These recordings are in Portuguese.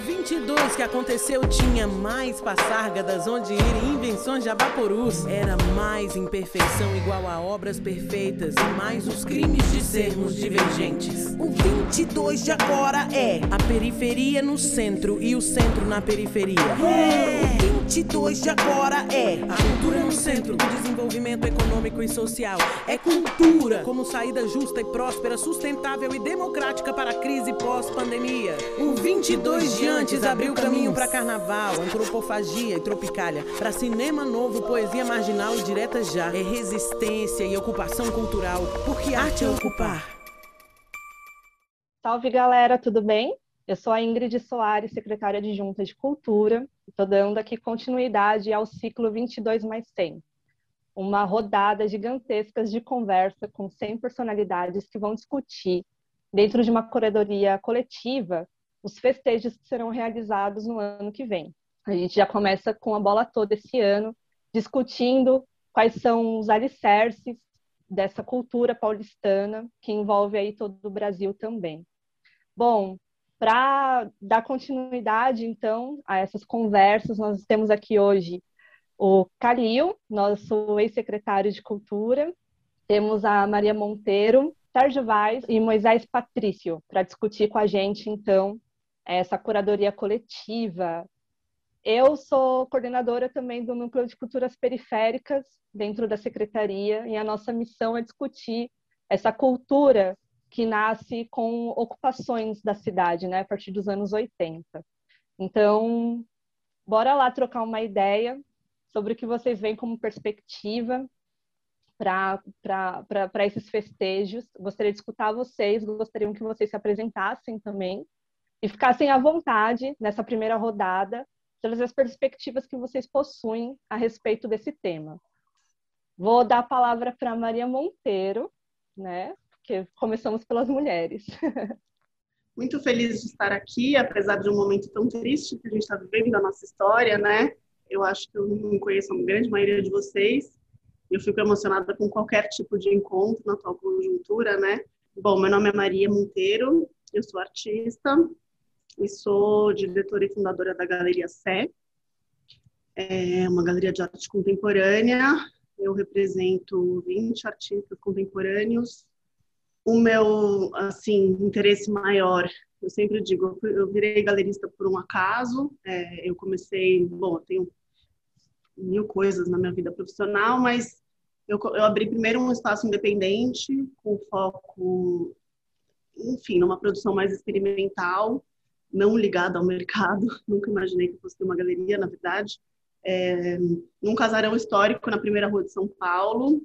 22 que aconteceu tinha mais passárgadas onde ir e invenções de abaporus. Era mais imperfeição igual a obras perfeitas e mais os crimes de sermos divergentes. O 22 de agora é a periferia no centro e o centro na periferia. É. O 22 de agora é a cultura no centro do desenvolvimento econômico e social. É cultura como saída justa e próspera, sustentável e democrática para a crise pós-pandemia. O 22 de antes abriu caminho para carnaval, antropofagia e tropicália, para cinema novo, poesia marginal e direta já. É resistência e ocupação cultural, porque arte é ocupar. Salve galera, tudo bem? Eu sou a Ingrid Soares, secretária adjunta de Cultura, estou dando aqui continuidade ao ciclo 22 mais 100, uma rodada gigantesca de conversa com 100 personalidades que vão discutir, dentro de uma curadoria coletiva, os festejos que serão realizados no ano que vem. A gente já começa com a bola toda esse ano, discutindo quais são os alicerces dessa cultura paulistana que envolve aí todo o Brasil também. Bom, para dar continuidade, então, a essas conversas, nós temos aqui hoje o Calil, nosso ex-secretário de Cultura, temos a Maria Monteiro, Sérgio Vaz e Moisés Patrício, para discutir com a gente, então, essa curadoria coletiva. Eu sou coordenadora também do Núcleo de Culturas Periféricas dentro da secretaria e a nossa missão é discutir essa cultura que nasce com ocupações da cidade, né, a partir dos anos 80. Então, bora lá trocar uma ideia sobre o que vocês veem como perspectiva para esses festejos. Gostaria de escutar vocês, gostariam que vocês se apresentassem também e ficassem à vontade nessa primeira rodada pelas as perspectivas que vocês possuem a respeito desse tema. Vou dar a palavra para Maria Monteiro, né? Porque começamos pelas mulheres. Muito feliz de estar aqui, apesar de um momento tão triste que a gente está vivendo da nossa história, né? Eu acho que eu não conheço a grande maioria de vocês. Eu fico emocionada com qualquer tipo de encontro na atual conjuntura, né? Bom, meu nome é Maria Monteiro, eu sou artista, e sou diretora e fundadora da Galeria Sé, é uma galeria de arte contemporânea. Eu represento 20 artistas contemporâneos. O meu, assim, interesse maior, eu sempre digo, eu virei galerista por um acaso. É, eu comecei, bom, eu tenho mil coisas na minha vida profissional, mas eu, eu abri primeiro um espaço independente com foco, enfim, numa produção mais experimental não ligada ao mercado, nunca imaginei que fosse ter uma galeria, na verdade. É, num casarão histórico na primeira rua de São Paulo,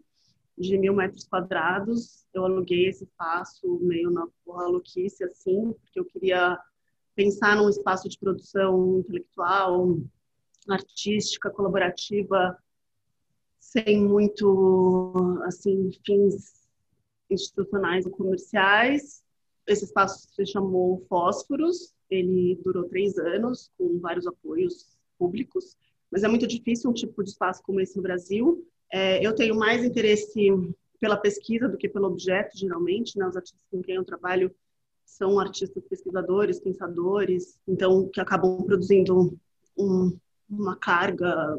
de mil metros quadrados. Eu aluguei esse espaço meio na porra louquice, assim, porque eu queria pensar num espaço de produção intelectual, artística, colaborativa, sem muito, assim, fins institucionais ou comerciais. Esse espaço se chamou Fósforos, ele durou três anos, com vários apoios públicos, mas é muito difícil um tipo de espaço como esse no Brasil. É, eu tenho mais interesse pela pesquisa do que pelo objeto, geralmente. Né? Os artistas com quem eu trabalho são artistas pesquisadores, pensadores, então que acabam produzindo um, uma carga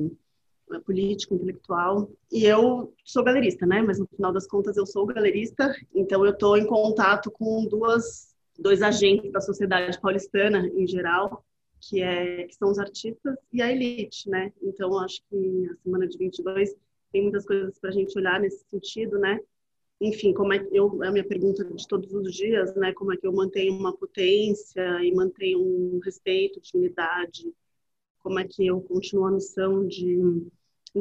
né, política, intelectual. E eu sou galerista, né? Mas no final das contas eu sou galerista, então eu estou em contato com duas dois agentes da sociedade paulistana em geral, que, é, que são os artistas e a elite, né? Então, acho que a semana de 22 tem muitas coisas para a gente olhar nesse sentido, né? Enfim, como é que eu, é a minha pergunta de todos os dias, né? Como é que eu mantenho uma potência e mantenho um respeito, dignidade? Como é que eu continuo a missão de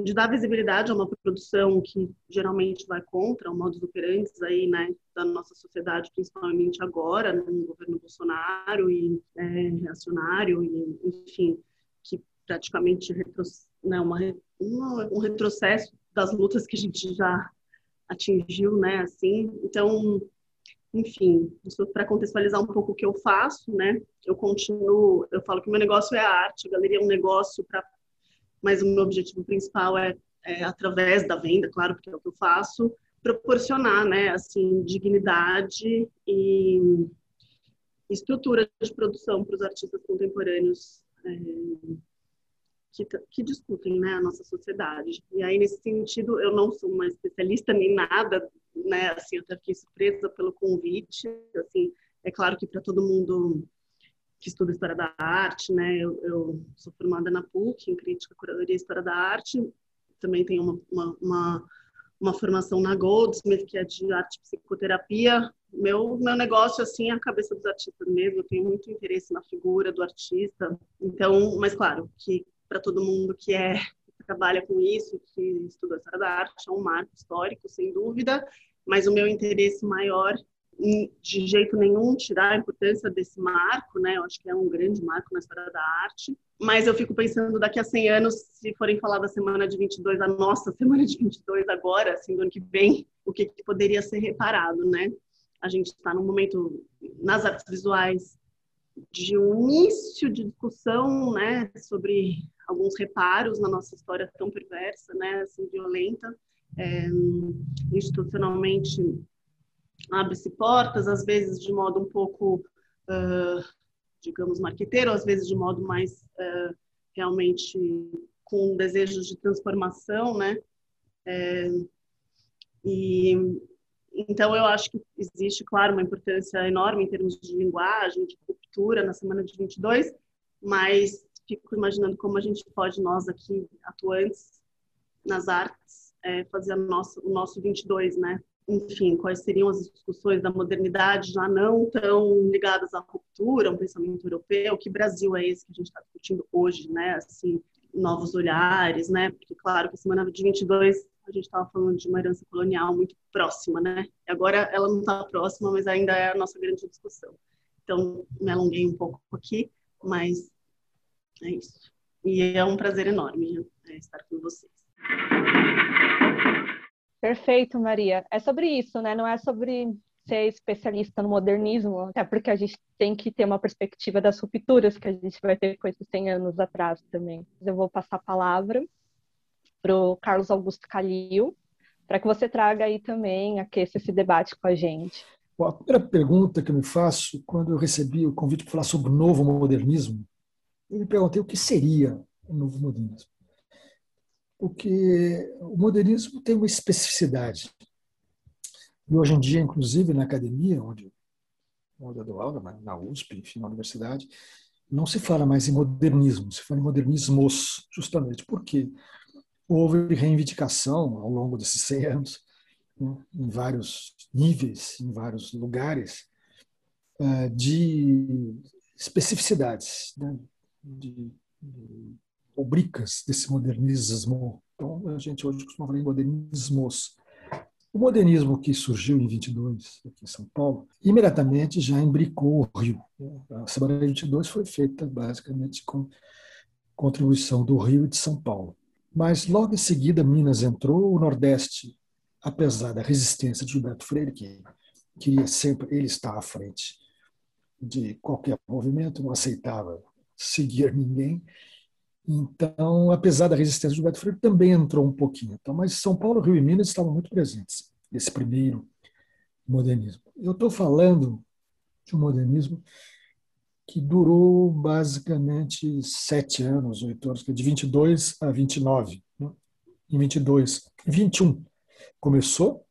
de dar visibilidade a uma produção que geralmente vai contra o modus operandi aí, né, da nossa sociedade, principalmente agora, no governo Bolsonaro e é, reacionário, e, enfim, que praticamente retro, né, uma, uma, um retrocesso das lutas que a gente já atingiu, né, assim. Então, enfim, para contextualizar um pouco o que eu faço, né, eu continuo, eu falo que meu negócio é a arte, a galeria é um negócio para mas o meu objetivo principal é, é, através da venda, claro, porque é o que eu faço, proporcionar, né, assim, dignidade e, estrutura de produção para os artistas contemporâneos é, que, que, discutem né, a nossa sociedade. E aí, nesse sentido, eu não sou uma especialista nem nada, né? Assim, eu até fiquei surpresa pelo convite. Assim, é claro que para todo mundo que estuda História da Arte, né? Eu, eu, sou formada na PUC, em Crítica, Curadoria e História da Arte. Também tenho uma, uma, uma, uma formação na Goldsmith, que é de arte e psicoterapia. Meu, meu negócio, assim, é a cabeça dos artistas mesmo. Eu tenho muito interesse na figura do artista. Então, mas claro, que para todo mundo que é que trabalha com isso, que estuda História da Arte, é um marco histórico, sem dúvida. Mas o meu interesse maior de jeito nenhum tirar a importância desse marco, né? Eu acho que é um grande marco na história da arte. Mas eu fico pensando daqui a 100 anos, se forem falar da semana de 22, a nossa semana de 22 agora, assim, do ano que vem, o que, que poderia ser reparado, né? A gente está num momento nas artes visuais de um início de discussão, né, sobre alguns reparos na nossa história tão perversa, né, assim, violenta, é, institucionalmente abre-se portas, às vezes de modo um pouco, uh, digamos, marqueteiro, às vezes de modo mais uh, realmente com desejos de transformação, né? É, e então eu acho que existe, claro, uma importância enorme em termos de linguagem, de cultura na semana de 22, mas fico imaginando como a gente pode nós aqui atuantes nas artes é, fazer o nosso 22, né? Enfim, quais seriam as discussões da modernidade já não tão ligadas à ruptura, um pensamento europeu, que Brasil é esse que a gente está discutindo hoje, né? Assim, novos olhares, né? Porque, claro, que a semana de 22 a gente estava falando de uma herança colonial muito próxima, né? E agora ela não está próxima, mas ainda é a nossa grande discussão. Então, me alonguei um pouco aqui, mas é isso. E é um prazer enorme né, estar com vocês. Perfeito, Maria. É sobre isso, né? Não é sobre ser especialista no modernismo, até porque a gente tem que ter uma perspectiva das rupturas que a gente vai ter com esses 100 anos atrás também. Eu vou passar a palavra para o Carlos Augusto Calil, para que você traga aí também, aqueça esse debate com a gente. Bom, a primeira pergunta que eu me faço, quando eu recebi o convite para falar sobre o novo modernismo, eu me perguntei o que seria o novo modernismo porque o modernismo tem uma especificidade. E hoje em dia, inclusive na academia, onde, onde eu dou aula, na USP, enfim, na universidade, não se fala mais em modernismo, se fala em modernismos, justamente porque houve reivindicação ao longo desses 100 anos, né, em vários níveis, em vários lugares, eh, de especificidades, né, de, rubricas desse modernismo. Então, a gente hoje costuma falar em modernismos. O modernismo que surgiu em 22, aqui em São Paulo, imediatamente já imbricou o Rio. A Semana de 22 foi feita basicamente com contribuição do Rio e de São Paulo. Mas logo em seguida Minas entrou, o Nordeste, apesar da resistência de Gilberto Freire, que queria sempre ele estar à frente de qualquer movimento, não aceitava seguir ninguém, então, apesar da resistência do Gilberto Freire, também entrou um pouquinho. Então, mas São Paulo, Rio e Minas estavam muito presentes nesse primeiro modernismo. Eu estou falando de um modernismo que durou basicamente sete anos, oito anos, de 22 a 29. Né? Em 22, 21 começou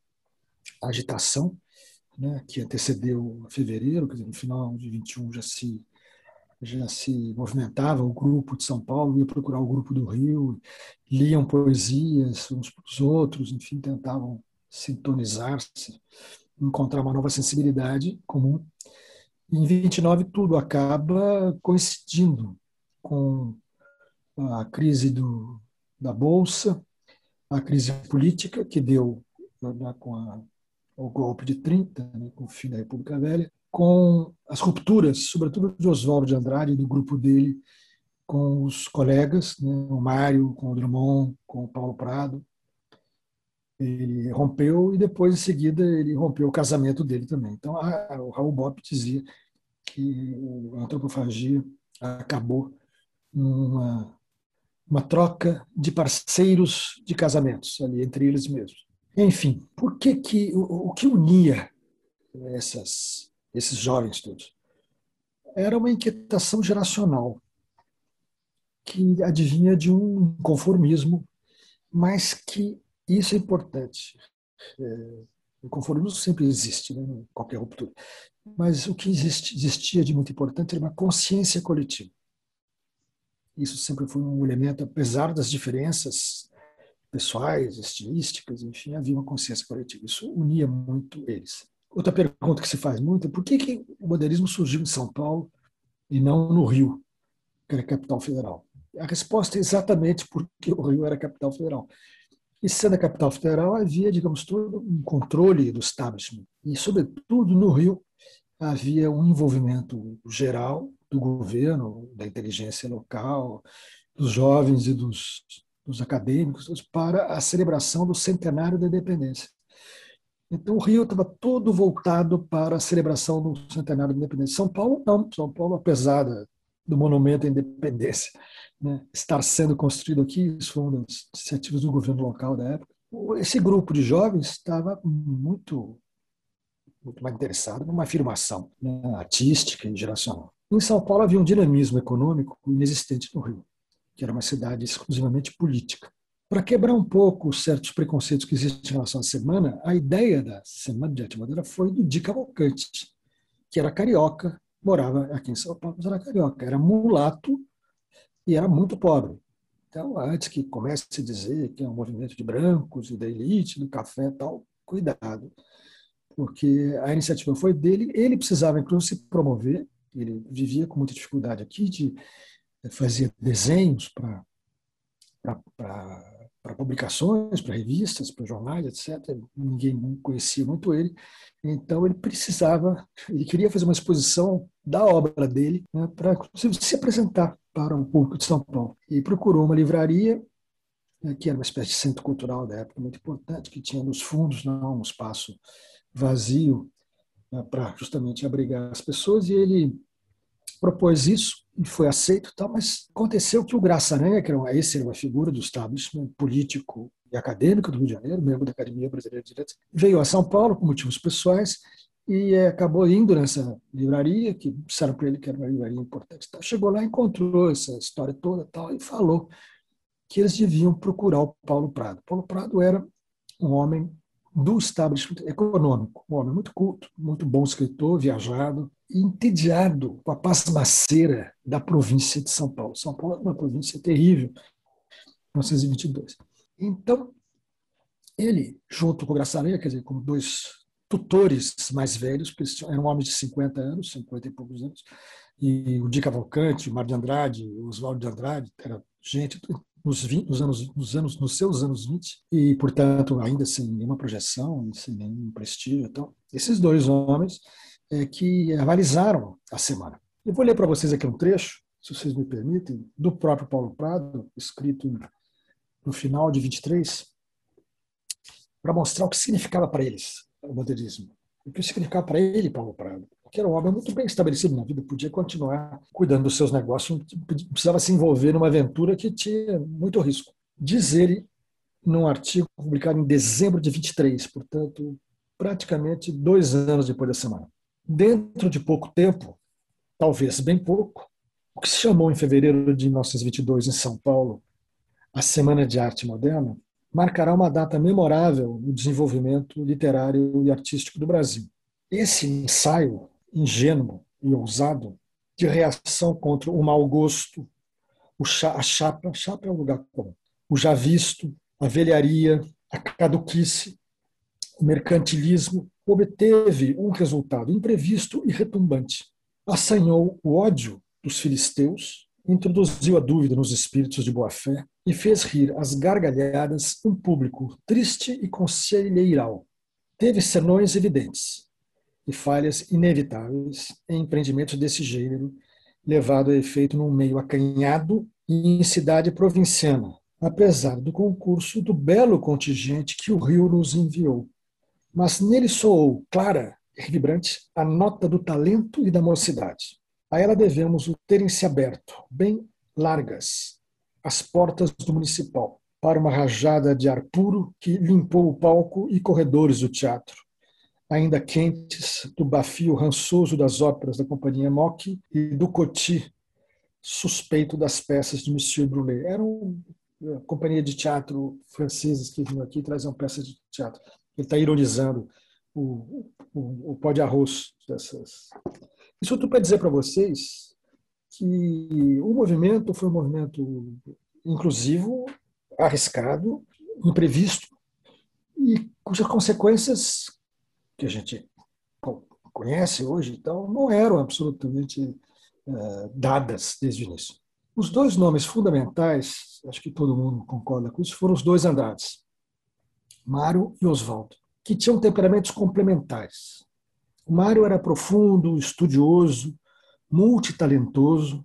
a agitação, né, que antecedeu fevereiro, quer dizer, no final de 21 já se já se movimentava o grupo de São Paulo, ia procurar o grupo do Rio, liam poesias uns para os outros, enfim, tentavam sintonizar-se, encontrar uma nova sensibilidade comum. Em 29 tudo acaba coincidindo com a crise do, da bolsa, a crise política que deu né, com a, o golpe de 30, né, com o fim da República Velha, com as rupturas, sobretudo de Oswaldo de Andrade do grupo dele, com os colegas, né, o Mário, com o Drummond, com o Paulo Prado. Ele rompeu e depois, em seguida, ele rompeu o casamento dele também. Então, a, o Raul Bopp dizia que a antropofagia acabou numa uma troca de parceiros de casamentos ali entre eles mesmos. Enfim, por que que o, o que unia essas esses jovens todos. era uma inquietação geracional que adivinha de um conformismo, mas que isso é importante. É, o conformismo sempre existe, né, em qualquer ruptura. Mas o que existe, existia de muito importante era uma consciência coletiva. Isso sempre foi um elemento, apesar das diferenças pessoais, estilísticas, enfim, havia uma consciência coletiva. Isso unia muito eles. Outra pergunta que se faz muito é por que, que o modernismo surgiu em São Paulo e não no Rio, que era capital federal? A resposta é exatamente porque o Rio era capital federal. E sendo a capital federal, havia, digamos, todo um controle do establishment. E, sobretudo, no Rio, havia um envolvimento geral do governo, da inteligência local, dos jovens e dos, dos acadêmicos para a celebração do centenário da independência. Então, o Rio estava todo voltado para a celebração do centenário da independência. São Paulo, não. São Paulo, apesar do monumento à independência né, estar sendo construído aqui, isso foi uma das iniciativas do governo local da época, esse grupo de jovens estava muito, muito mais interessado numa afirmação né, artística e geracional. Em São Paulo havia um dinamismo econômico inexistente no Rio, que era uma cidade exclusivamente política. Para quebrar um pouco certos preconceitos que existem em relação à semana, a ideia da Semana de Arte Moderna foi do Di Cavalcante, que era carioca, morava aqui em São Paulo, mas era carioca, era mulato e era muito pobre. Então, antes que comece a dizer que é um movimento de brancos e da elite, do café e tal, cuidado, porque a iniciativa foi dele, ele precisava, inclusive, se promover, ele vivia com muita dificuldade aqui, de fazer desenhos para para publicações, para revistas, para jornais, etc. Ninguém conhecia muito ele. Então ele precisava, ele queria fazer uma exposição da obra dele né, para se apresentar para o público de São Paulo. E procurou uma livraria né, que era uma espécie de centro cultural da época muito importante, que tinha nos fundos não, um espaço vazio né, para justamente abrigar as pessoas. E ele propôs isso foi aceito, tal, mas aconteceu que o Graça Aranha, que era uma, esse era uma figura do establishment político e acadêmico do Rio de Janeiro, membro da Academia Brasileira de Direitos, veio a São Paulo por motivos pessoais e é, acabou indo nessa livraria, que disseram para ele que era uma livraria importante. Tal. Chegou lá, encontrou essa história toda tal, e falou que eles deviam procurar o Paulo Prado. Paulo Prado era um homem do establishment econômico, um homem muito culto, muito bom escritor, viajado, entediado com a pasmaceira da província de São Paulo. São Paulo é uma província terrível, 1922. Então, ele, junto com o Graçareia, quer dizer, como dois tutores mais velhos, porque eram homens de 50 anos, 50 e poucos anos, e o Di Cavalcante, o Mário de Andrade, o Oswaldo de Andrade, era gente nos, 20, nos, anos, nos, anos, nos seus anos 20, e, portanto, ainda sem nenhuma projeção, sem nenhum prestígio. Então, esses dois homens é, que avalizaram a semana. Eu vou ler para vocês aqui um trecho, se vocês me permitem, do próprio Paulo Prado, escrito no final de 23, para mostrar o que significava para eles o modernismo. O que significava para ele, Paulo Prado. Porque era um homem muito bem estabelecido na vida, podia continuar cuidando dos seus negócios, precisava se envolver numa aventura que tinha muito risco. Diz ele, num artigo publicado em dezembro de 23, portanto, praticamente dois anos depois da semana. Dentro de pouco tempo, talvez bem pouco, o que se chamou em fevereiro de 1922 em São Paulo a Semana de Arte Moderna marcará uma data memorável no desenvolvimento literário e artístico do Brasil. Esse ensaio ingênuo e ousado de reação contra o mau gosto, a chapa, chapa é um lugar comum, o já visto, a velharia, a caduquice, o mercantilismo obteve um resultado imprevisto e retumbante. Assanhou o ódio dos filisteus, introduziu a dúvida nos espíritos de boa-fé e fez rir às gargalhadas um público triste e conselheiral. Teve senões evidentes e falhas inevitáveis em empreendimentos desse gênero, levado a efeito num meio acanhado e em cidade provinciana, apesar do concurso do belo contingente que o Rio nos enviou mas nele soou clara e vibrante a nota do talento e da mocidade. A ela devemos o terem-se aberto, bem largas, as portas do municipal, para uma rajada de ar puro que limpou o palco e corredores do teatro, ainda quentes do bafio rançoso das óperas da companhia Mock e do Coty, suspeito das peças de Monsieur Brulé. Era uma companhia de teatro franceses que vinham aqui traziam peças de teatro. Ele está ironizando o, o, o pó de arroz dessas. Isso tudo para dizer para vocês que o movimento foi um movimento inclusivo, arriscado, imprevisto, e cujas consequências que a gente conhece hoje então não eram absolutamente uh, dadas desde o início. Os dois nomes fundamentais, acho que todo mundo concorda com isso, foram os dois Andrades, Mário e Oswaldo, que tinham temperamentos complementares. O Mário era profundo, estudioso, multitalentoso.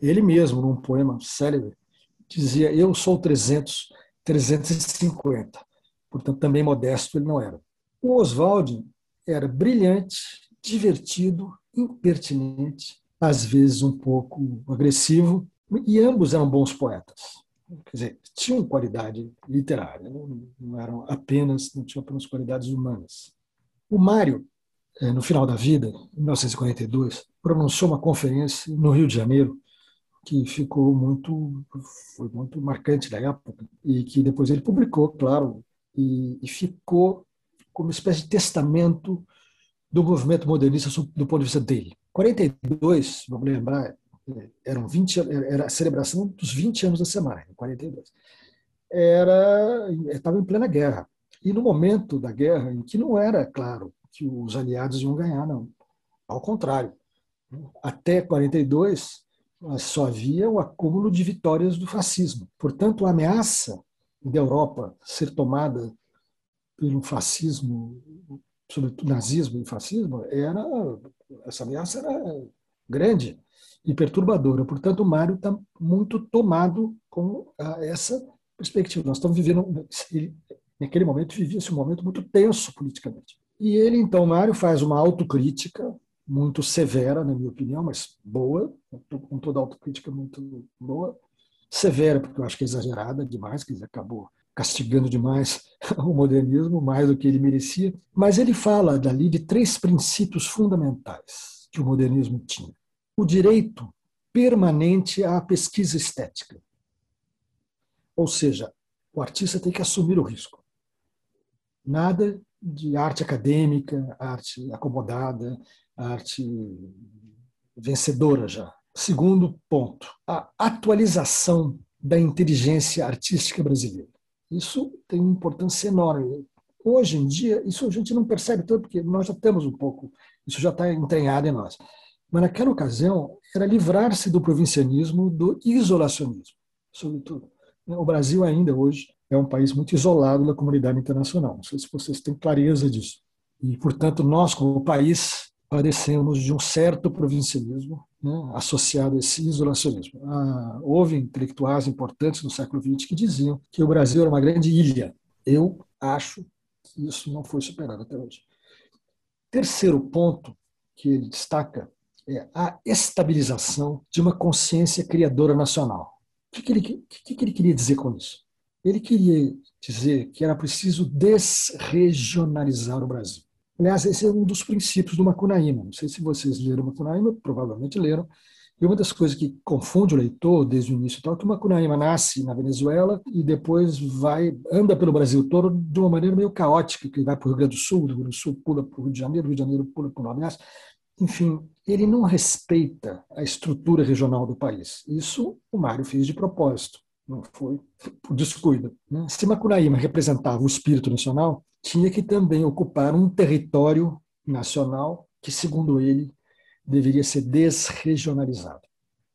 Ele mesmo, num poema célebre, dizia: Eu sou 300, 350. Portanto, também modesto ele não era. O Oswald era brilhante, divertido, impertinente, às vezes um pouco agressivo, e ambos eram bons poetas. Quer dizer, tinham qualidade literária, não, eram apenas, não tinham apenas qualidades humanas. O Mário, eh, no final da vida, em 1942, pronunciou uma conferência no Rio de Janeiro que ficou muito foi muito marcante da época e que depois ele publicou, claro, e, e ficou como uma espécie de testamento do movimento modernista do ponto de vista dele. 42, vamos lembrar, eram 20, era a celebração dos 20 anos da semana, 42. Era estava em plena guerra. E no momento da guerra em que não era claro que os aliados iam ganhar, não. Ao contrário. Até 42 só havia o acúmulo de vitórias do fascismo. Portanto, a ameaça da Europa ser tomada pelo fascismo, sobretudo nazismo e fascismo, era essa ameaça era grande e perturbadora. Portanto, o Mário está muito tomado com essa perspectiva. Nós estamos vivendo, ele, naquele momento, vivia-se um momento muito tenso politicamente. E ele, então, Mário, faz uma autocrítica muito severa, na minha opinião, mas boa, com toda autocrítica muito boa. Severa, porque eu acho que é exagerada demais, que acabou castigando demais o modernismo, mais do que ele merecia. Mas ele fala dali de três princípios fundamentais que o modernismo tinha: o direito permanente à pesquisa estética. Ou seja, o artista tem que assumir o risco. Nada de arte acadêmica, arte acomodada, arte vencedora já. Segundo ponto, a atualização da inteligência artística brasileira. Isso tem uma importância enorme. Hoje em dia, isso a gente não percebe tanto, porque nós já temos um pouco, isso já está entranhado em nós. Mas naquela ocasião, era livrar-se do provincianismo, do isolacionismo, sobretudo. O Brasil ainda hoje é um país muito isolado da comunidade internacional. Não sei se vocês têm clareza disso. E, portanto, nós, como país, padecemos de um certo provincialismo né, associado a esse isolacionismo. Ah, houve intelectuais importantes no século XX que diziam que o Brasil era uma grande ilha. Eu acho que isso não foi superado até hoje. Terceiro ponto que ele destaca é a estabilização de uma consciência criadora nacional. O que, que, ele, que, que ele queria dizer com isso? Ele queria dizer que era preciso desregionalizar o Brasil. Aliás, esse é um dos princípios do Macunaíma. Não sei se vocês leram o Macunaíma, provavelmente leram. E uma das coisas que confunde o leitor desde o início é que o Macunaíma nasce na Venezuela e depois vai anda pelo Brasil todo de uma maneira meio caótica, que vai para o Rio Grande do Sul, do Rio Grande do Sul pula para o Rio de Janeiro, Rio de Janeiro pula para o Nordeste. Enfim, ele não respeita a estrutura regional do país. Isso o Mário fez de propósito, não foi por descuido. Né? Se Macunaíma representava o espírito nacional, tinha que também ocupar um território nacional que, segundo ele, deveria ser desregionalizado.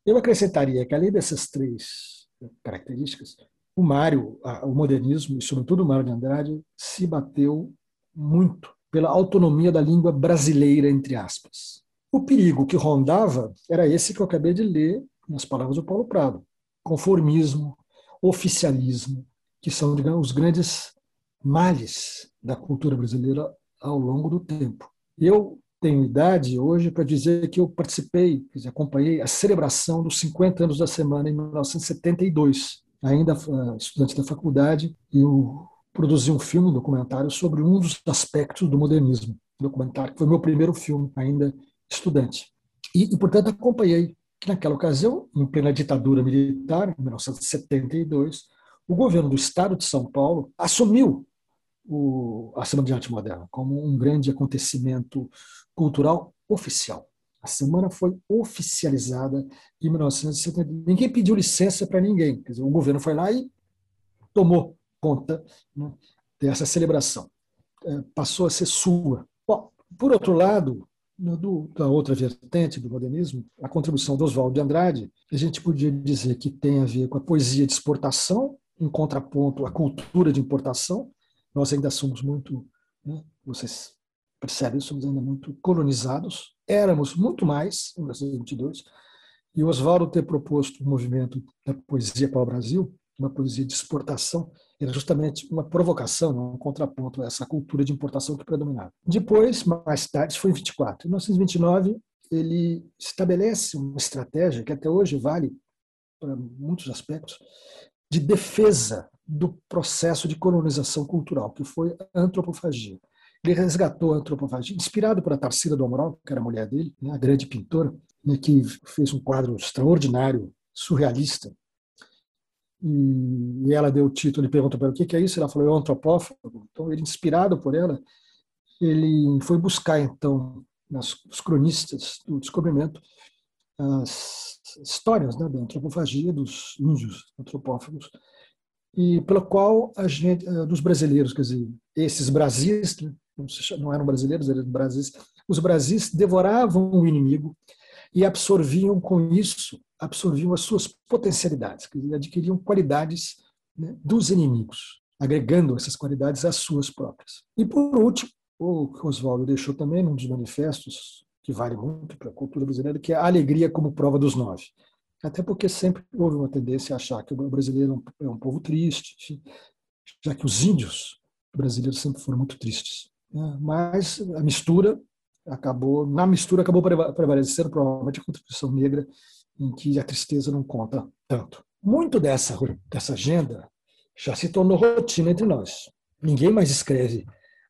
Eu acrescentaria que, além dessas três características, o Mário, o modernismo, e sobretudo o Mário de Andrade, se bateu muito pela autonomia da língua brasileira, entre aspas. O perigo que rondava era esse que eu acabei de ler nas palavras do Paulo Prado: conformismo, oficialismo, que são, digamos, os grandes males da cultura brasileira ao longo do tempo. Eu tenho idade hoje para dizer que eu participei, dizer, acompanhei a celebração dos 50 anos da semana em 1972. Ainda uh, estudante da faculdade, eu produzi um filme, um documentário sobre um dos aspectos do modernismo. documentário, que foi meu primeiro filme, ainda estudante. E, e, portanto, acompanhei que, naquela ocasião, em plena ditadura militar, em 1972, o governo do estado de São Paulo assumiu o, a Semana de Arte Moderna como um grande acontecimento cultural oficial. A semana foi oficializada em 1970. Ninguém pediu licença para ninguém. Quer dizer, o governo foi lá e tomou conta né, dessa celebração. É, passou a ser sua. Bom, por outro lado, do, da outra vertente do modernismo, a contribuição do Oswaldo de Andrade, a gente podia dizer que tem a ver com a poesia de exportação, em contraponto à cultura de importação. Nós ainda somos muito, né, vocês percebem, somos ainda muito colonizados. Éramos muito mais em 1922. E Oswaldo ter proposto o movimento da poesia para o Brasil, uma poesia de exportação, era justamente uma provocação, um contraponto a essa cultura de importação que predominava. Depois, mais tarde, foi em 24. Em 1929, ele estabelece uma estratégia que até hoje vale para muitos aspectos, de defesa do processo de colonização cultural, que foi a antropofagia. Ele resgatou a antropofagia, inspirado por Tarsila do Amaral, que era a mulher dele, né, a grande pintora, né, que fez um quadro extraordinário, surrealista, e ela deu o título, ele perguntou para ela o que é isso, ela falou, é um antropófago. Então, ele, inspirado por ela, ele foi buscar, então, nas, os cronistas do descobrimento, as histórias né, da antropofagia dos índios antropófagos, e pelo qual a gente, eh, dos brasileiros, quer dizer, esses brasis, né, não eram brasileiros, eram brasis, os brasis devoravam o inimigo e absorviam com isso, absorviam as suas potencialidades, quer dizer, adquiriam qualidades né, dos inimigos, agregando essas qualidades às suas próprias. E por último, o que Oswaldo deixou também num dos manifestos, que vale muito para a cultura brasileira, que é a alegria como prova dos nove. Até porque sempre houve uma tendência a achar que o brasileiro é um povo triste, já que os índios brasileiros sempre foram muito tristes. Né? Mas a mistura acabou, na mistura acabou prevalecendo provavelmente a contribuição negra, em que a tristeza não conta tanto. Muito dessa, dessa agenda já se tornou rotina entre nós. Ninguém mais escreve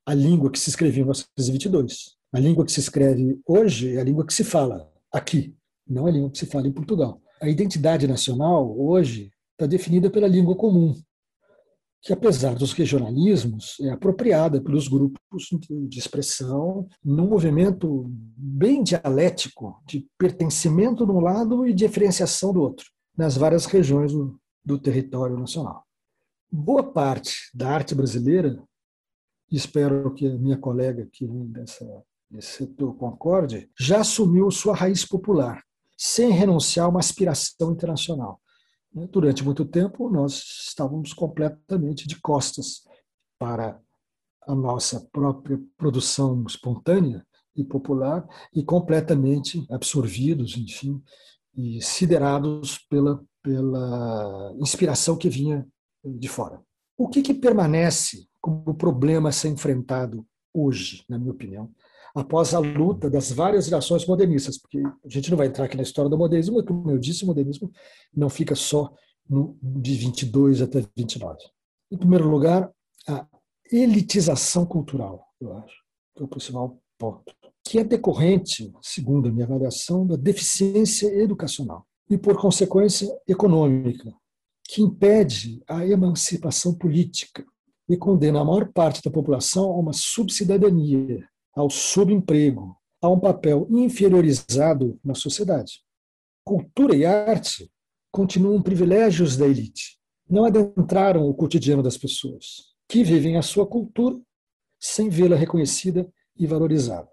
a língua que se escrevia em 1922. A língua que se escreve hoje é a língua que se fala aqui, não a língua que se fala em Portugal. A identidade nacional hoje está definida pela língua comum, que, apesar dos regionalismos, é apropriada pelos grupos de expressão num movimento bem dialético de pertencimento de um lado e diferenciação do outro, nas várias regiões do, do território nacional. Boa parte da arte brasileira, espero que a minha colega vem dessa, setor concorde, já assumiu sua raiz popular, sem renunciar a uma aspiração internacional. Durante muito tempo, nós estávamos completamente de costas para a nossa própria produção espontânea e popular e completamente absorvidos, enfim, e siderados pela, pela inspiração que vinha de fora. O que, que permanece como problema a ser enfrentado hoje, na minha opinião, após a luta das várias gerações modernistas, porque a gente não vai entrar aqui na história do modernismo, como eu disse, o modernismo não fica só no, de 22 até 29. Em primeiro lugar, a elitização cultural, eu acho, que é o principal ponto, que é decorrente, segundo a minha avaliação, da deficiência educacional e, por consequência, econômica, que impede a emancipação política e condena a maior parte da população a uma subcidadania, ao subemprego, a um papel inferiorizado na sociedade. Cultura e arte continuam privilégios da elite, não adentraram o cotidiano das pessoas, que vivem a sua cultura sem vê-la reconhecida e valorizada.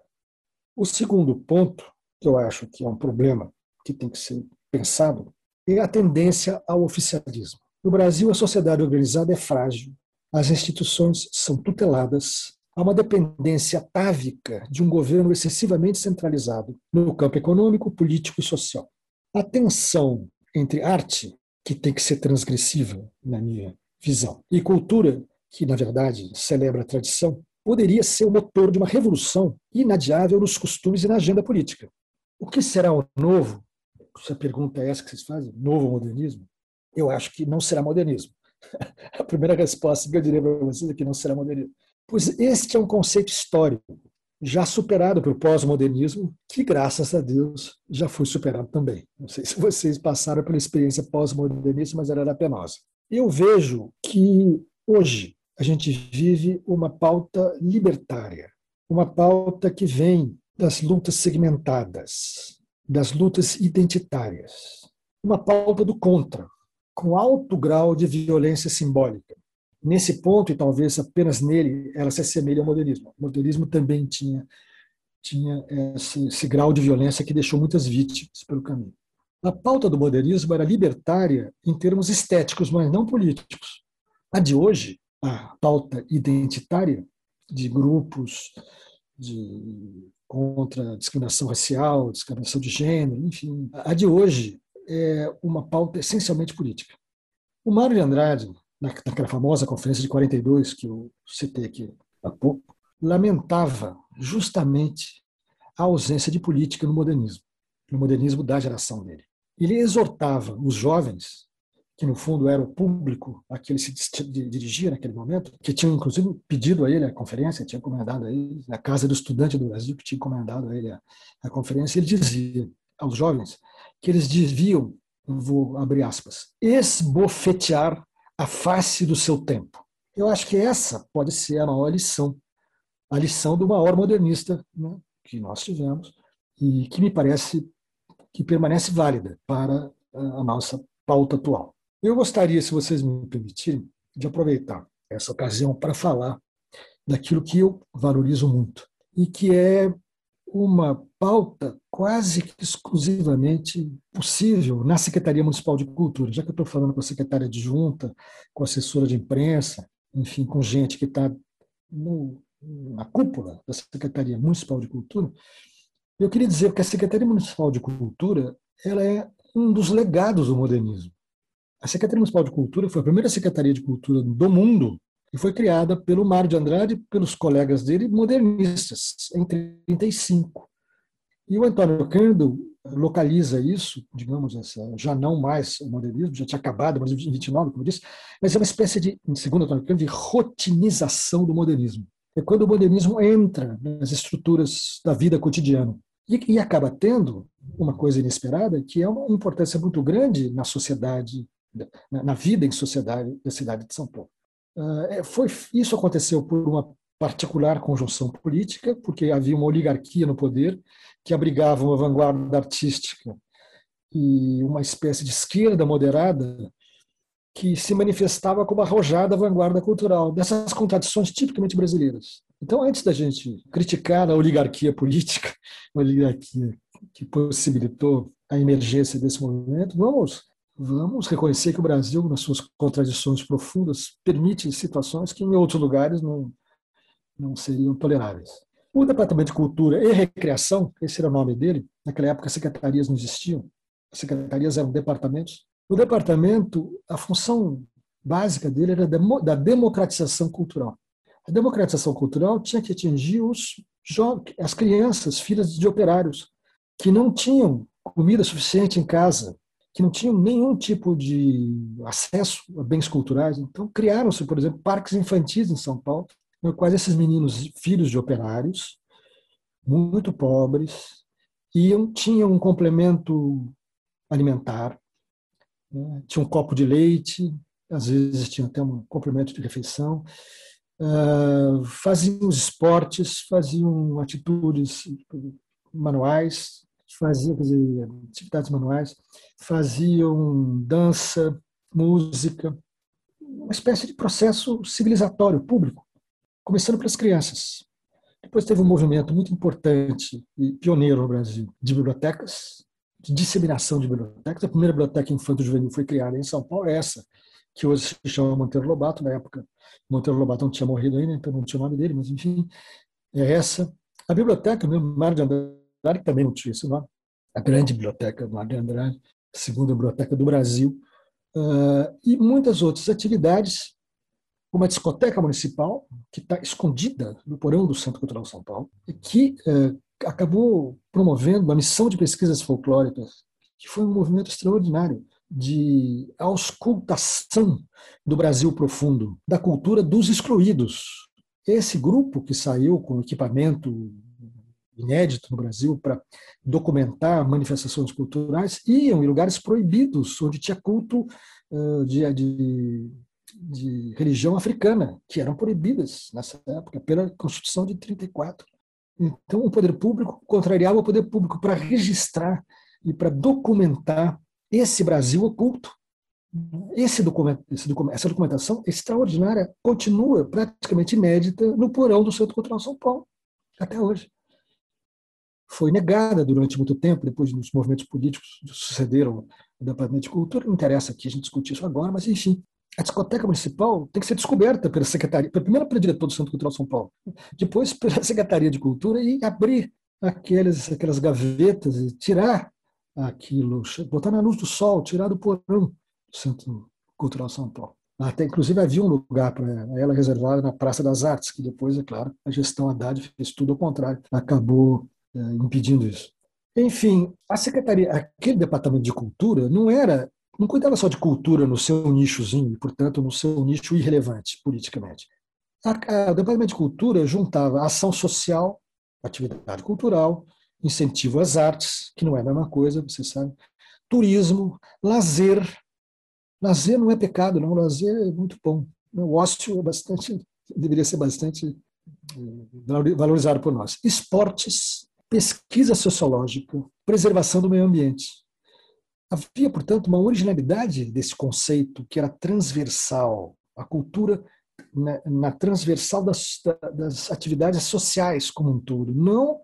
O segundo ponto, que eu acho que é um problema que tem que ser pensado, é a tendência ao oficialismo. No Brasil, a sociedade organizada é frágil, as instituições são tuteladas, há uma dependência atávica de um governo excessivamente centralizado no campo econômico, político e social. A tensão entre arte, que tem que ser transgressiva, na minha visão, e cultura, que na verdade celebra a tradição, poderia ser o motor de uma revolução inadiável nos costumes e na agenda política. O que será o novo? Se a pergunta é essa que vocês fazem, novo modernismo, eu acho que não será modernismo. A primeira resposta que eu diria para vocês é que não será modernismo. Pois este é um conceito histórico já superado pelo pós-modernismo, que graças a Deus já foi superado também. Não sei se vocês passaram pela experiência pós-modernista, mas era penosa. Eu vejo que hoje a gente vive uma pauta libertária, uma pauta que vem das lutas segmentadas, das lutas identitárias, uma pauta do contra, com alto grau de violência simbólica. Nesse ponto, e talvez apenas nele, ela se assemelha ao modernismo. O modernismo também tinha, tinha esse, esse grau de violência que deixou muitas vítimas pelo caminho. A pauta do modernismo era libertária em termos estéticos, mas não políticos. A de hoje, a pauta identitária de grupos de contra a discriminação racial, discriminação de gênero, enfim, a de hoje é uma pauta essencialmente política. O Mário de Andrade, naquela famosa conferência de 42 que eu citei aqui há pouco, lamentava justamente a ausência de política no modernismo, no modernismo da geração dele. Ele exortava os jovens, que no fundo era o público a que ele se dirigia naquele momento, que tinham inclusive pedido a ele a conferência, tinha encomendado a ele, a Casa do Estudante do Brasil, que tinha encomendado a ele a, a conferência, ele dizia aos jovens que eles deviam, vou abrir aspas, esbofetear a face do seu tempo. Eu acho que essa pode ser a maior lição, a lição do maior modernista né, que nós tivemos e que me parece que permanece válida para a nossa pauta atual. Eu gostaria, se vocês me permitirem, de aproveitar essa ocasião para falar daquilo que eu valorizo muito e que é uma pauta quase que exclusivamente possível na Secretaria Municipal de Cultura, já que eu estou falando com a secretária de junta, com a assessora de imprensa, enfim, com gente que está na cúpula da Secretaria Municipal de Cultura, eu queria dizer que a Secretaria Municipal de Cultura ela é um dos legados do modernismo. A Secretaria Municipal de Cultura foi a primeira secretaria de cultura do mundo e foi criada pelo Mário de Andrade e pelos colegas dele modernistas, em 35. E o Antônio Cândido localiza isso, digamos, essa, já não mais o modernismo, já tinha acabado, mas em 29, como eu disse, mas é uma espécie de, segundo Antônio Cândido, de rotinização do modernismo. É quando o modernismo entra nas estruturas da vida cotidiana. E, e acaba tendo uma coisa inesperada, que é uma importância muito grande na sociedade, na, na vida em sociedade da cidade de São Paulo. Uh, foi, isso aconteceu por uma particular conjunção política, porque havia uma oligarquia no poder que abrigava uma vanguarda artística e uma espécie de esquerda moderada que se manifestava como arrojada vanguarda cultural, dessas contradições tipicamente brasileiras. Então, antes da gente criticar a oligarquia política, a oligarquia que possibilitou a emergência desse movimento, vamos vamos reconhecer que o Brasil, nas suas contradições profundas, permite situações que em outros lugares não, não seriam toleráveis. O Departamento de Cultura e Recreação, esse era o nome dele, naquela época as secretarias não existiam, as secretarias eram departamentos. O departamento, a função básica dele era da democratização cultural. A democratização cultural tinha que atingir os as crianças, filhas de operários, que não tinham comida suficiente em casa, que não tinham nenhum tipo de acesso a bens culturais. Então, criaram-se, por exemplo, parques infantis em São Paulo, no quais esses meninos, filhos de operários, muito pobres, iam, tinham um complemento alimentar, né? tinha um copo de leite, às vezes tinha até um complemento de refeição, uh, faziam os esportes, faziam atitudes manuais, faziam dizer, atividades manuais, faziam dança, música, uma espécie de processo civilizatório público começando pelas crianças. Depois teve um movimento muito importante e pioneiro no Brasil de bibliotecas, de disseminação de bibliotecas. A primeira biblioteca infanto-juvenil foi criada em São Paulo, essa que hoje se chama Monteiro Lobato, na época Monteiro Lobato não tinha morrido ainda, então não tinha o nome dele, mas enfim, é essa. A biblioteca mesmo, Mário de Andrade, que também não tinha esse nome, a grande biblioteca Mário de Andrade, a segunda biblioteca do Brasil, uh, e muitas outras atividades uma discoteca municipal que está escondida no porão do Centro Cultural São Paulo e que eh, acabou promovendo uma missão de pesquisas folclóricas que foi um movimento extraordinário de auscultação do Brasil profundo, da cultura dos excluídos. Esse grupo que saiu com equipamento inédito no Brasil para documentar manifestações culturais, iam em lugares proibidos, onde tinha culto de, de, de religião africana, que eram proibidas nessa época, pela Constituição de 34. Então, o poder público contrariava o poder público para registrar e para documentar esse Brasil oculto. Esse documento, esse documento, essa documentação extraordinária continua praticamente inédita no porão do Centro Cultural São Paulo, até hoje. Foi negada durante muito tempo, depois dos movimentos políticos sucederam o Departamento de Cultura. Não interessa aqui a gente discutir isso agora, mas enfim, a discoteca municipal tem que ser descoberta pela secretaria, primeiro pelo diretor do Centro Cultural São Paulo, depois pela Secretaria de Cultura e abrir aquelas, aquelas gavetas e tirar aquilo, botar na luz do sol, tirar do porão do Centro Cultural São Paulo. Até, inclusive, havia um lugar para ela reservado na Praça das Artes, que depois, é claro, a gestão Haddad fez tudo ao contrário, acabou impedindo isso. Enfim, a secretaria, aquele departamento de cultura não era não cuidava só de cultura no seu nichozinho, portanto, no seu nicho irrelevante politicamente. o Departamento de Cultura juntava ação social, atividade cultural, incentivo às artes, que não é a mesma coisa, você sabe, turismo, lazer. Lazer não é pecado, não. Lazer é muito bom. O ócio é bastante, deveria ser bastante eh, valorizado por nós. Esportes, pesquisa sociológica, preservação do meio ambiente. Havia, portanto, uma originalidade desse conceito que era transversal, a cultura na, na transversal das, das, atividades sociais como um todo, não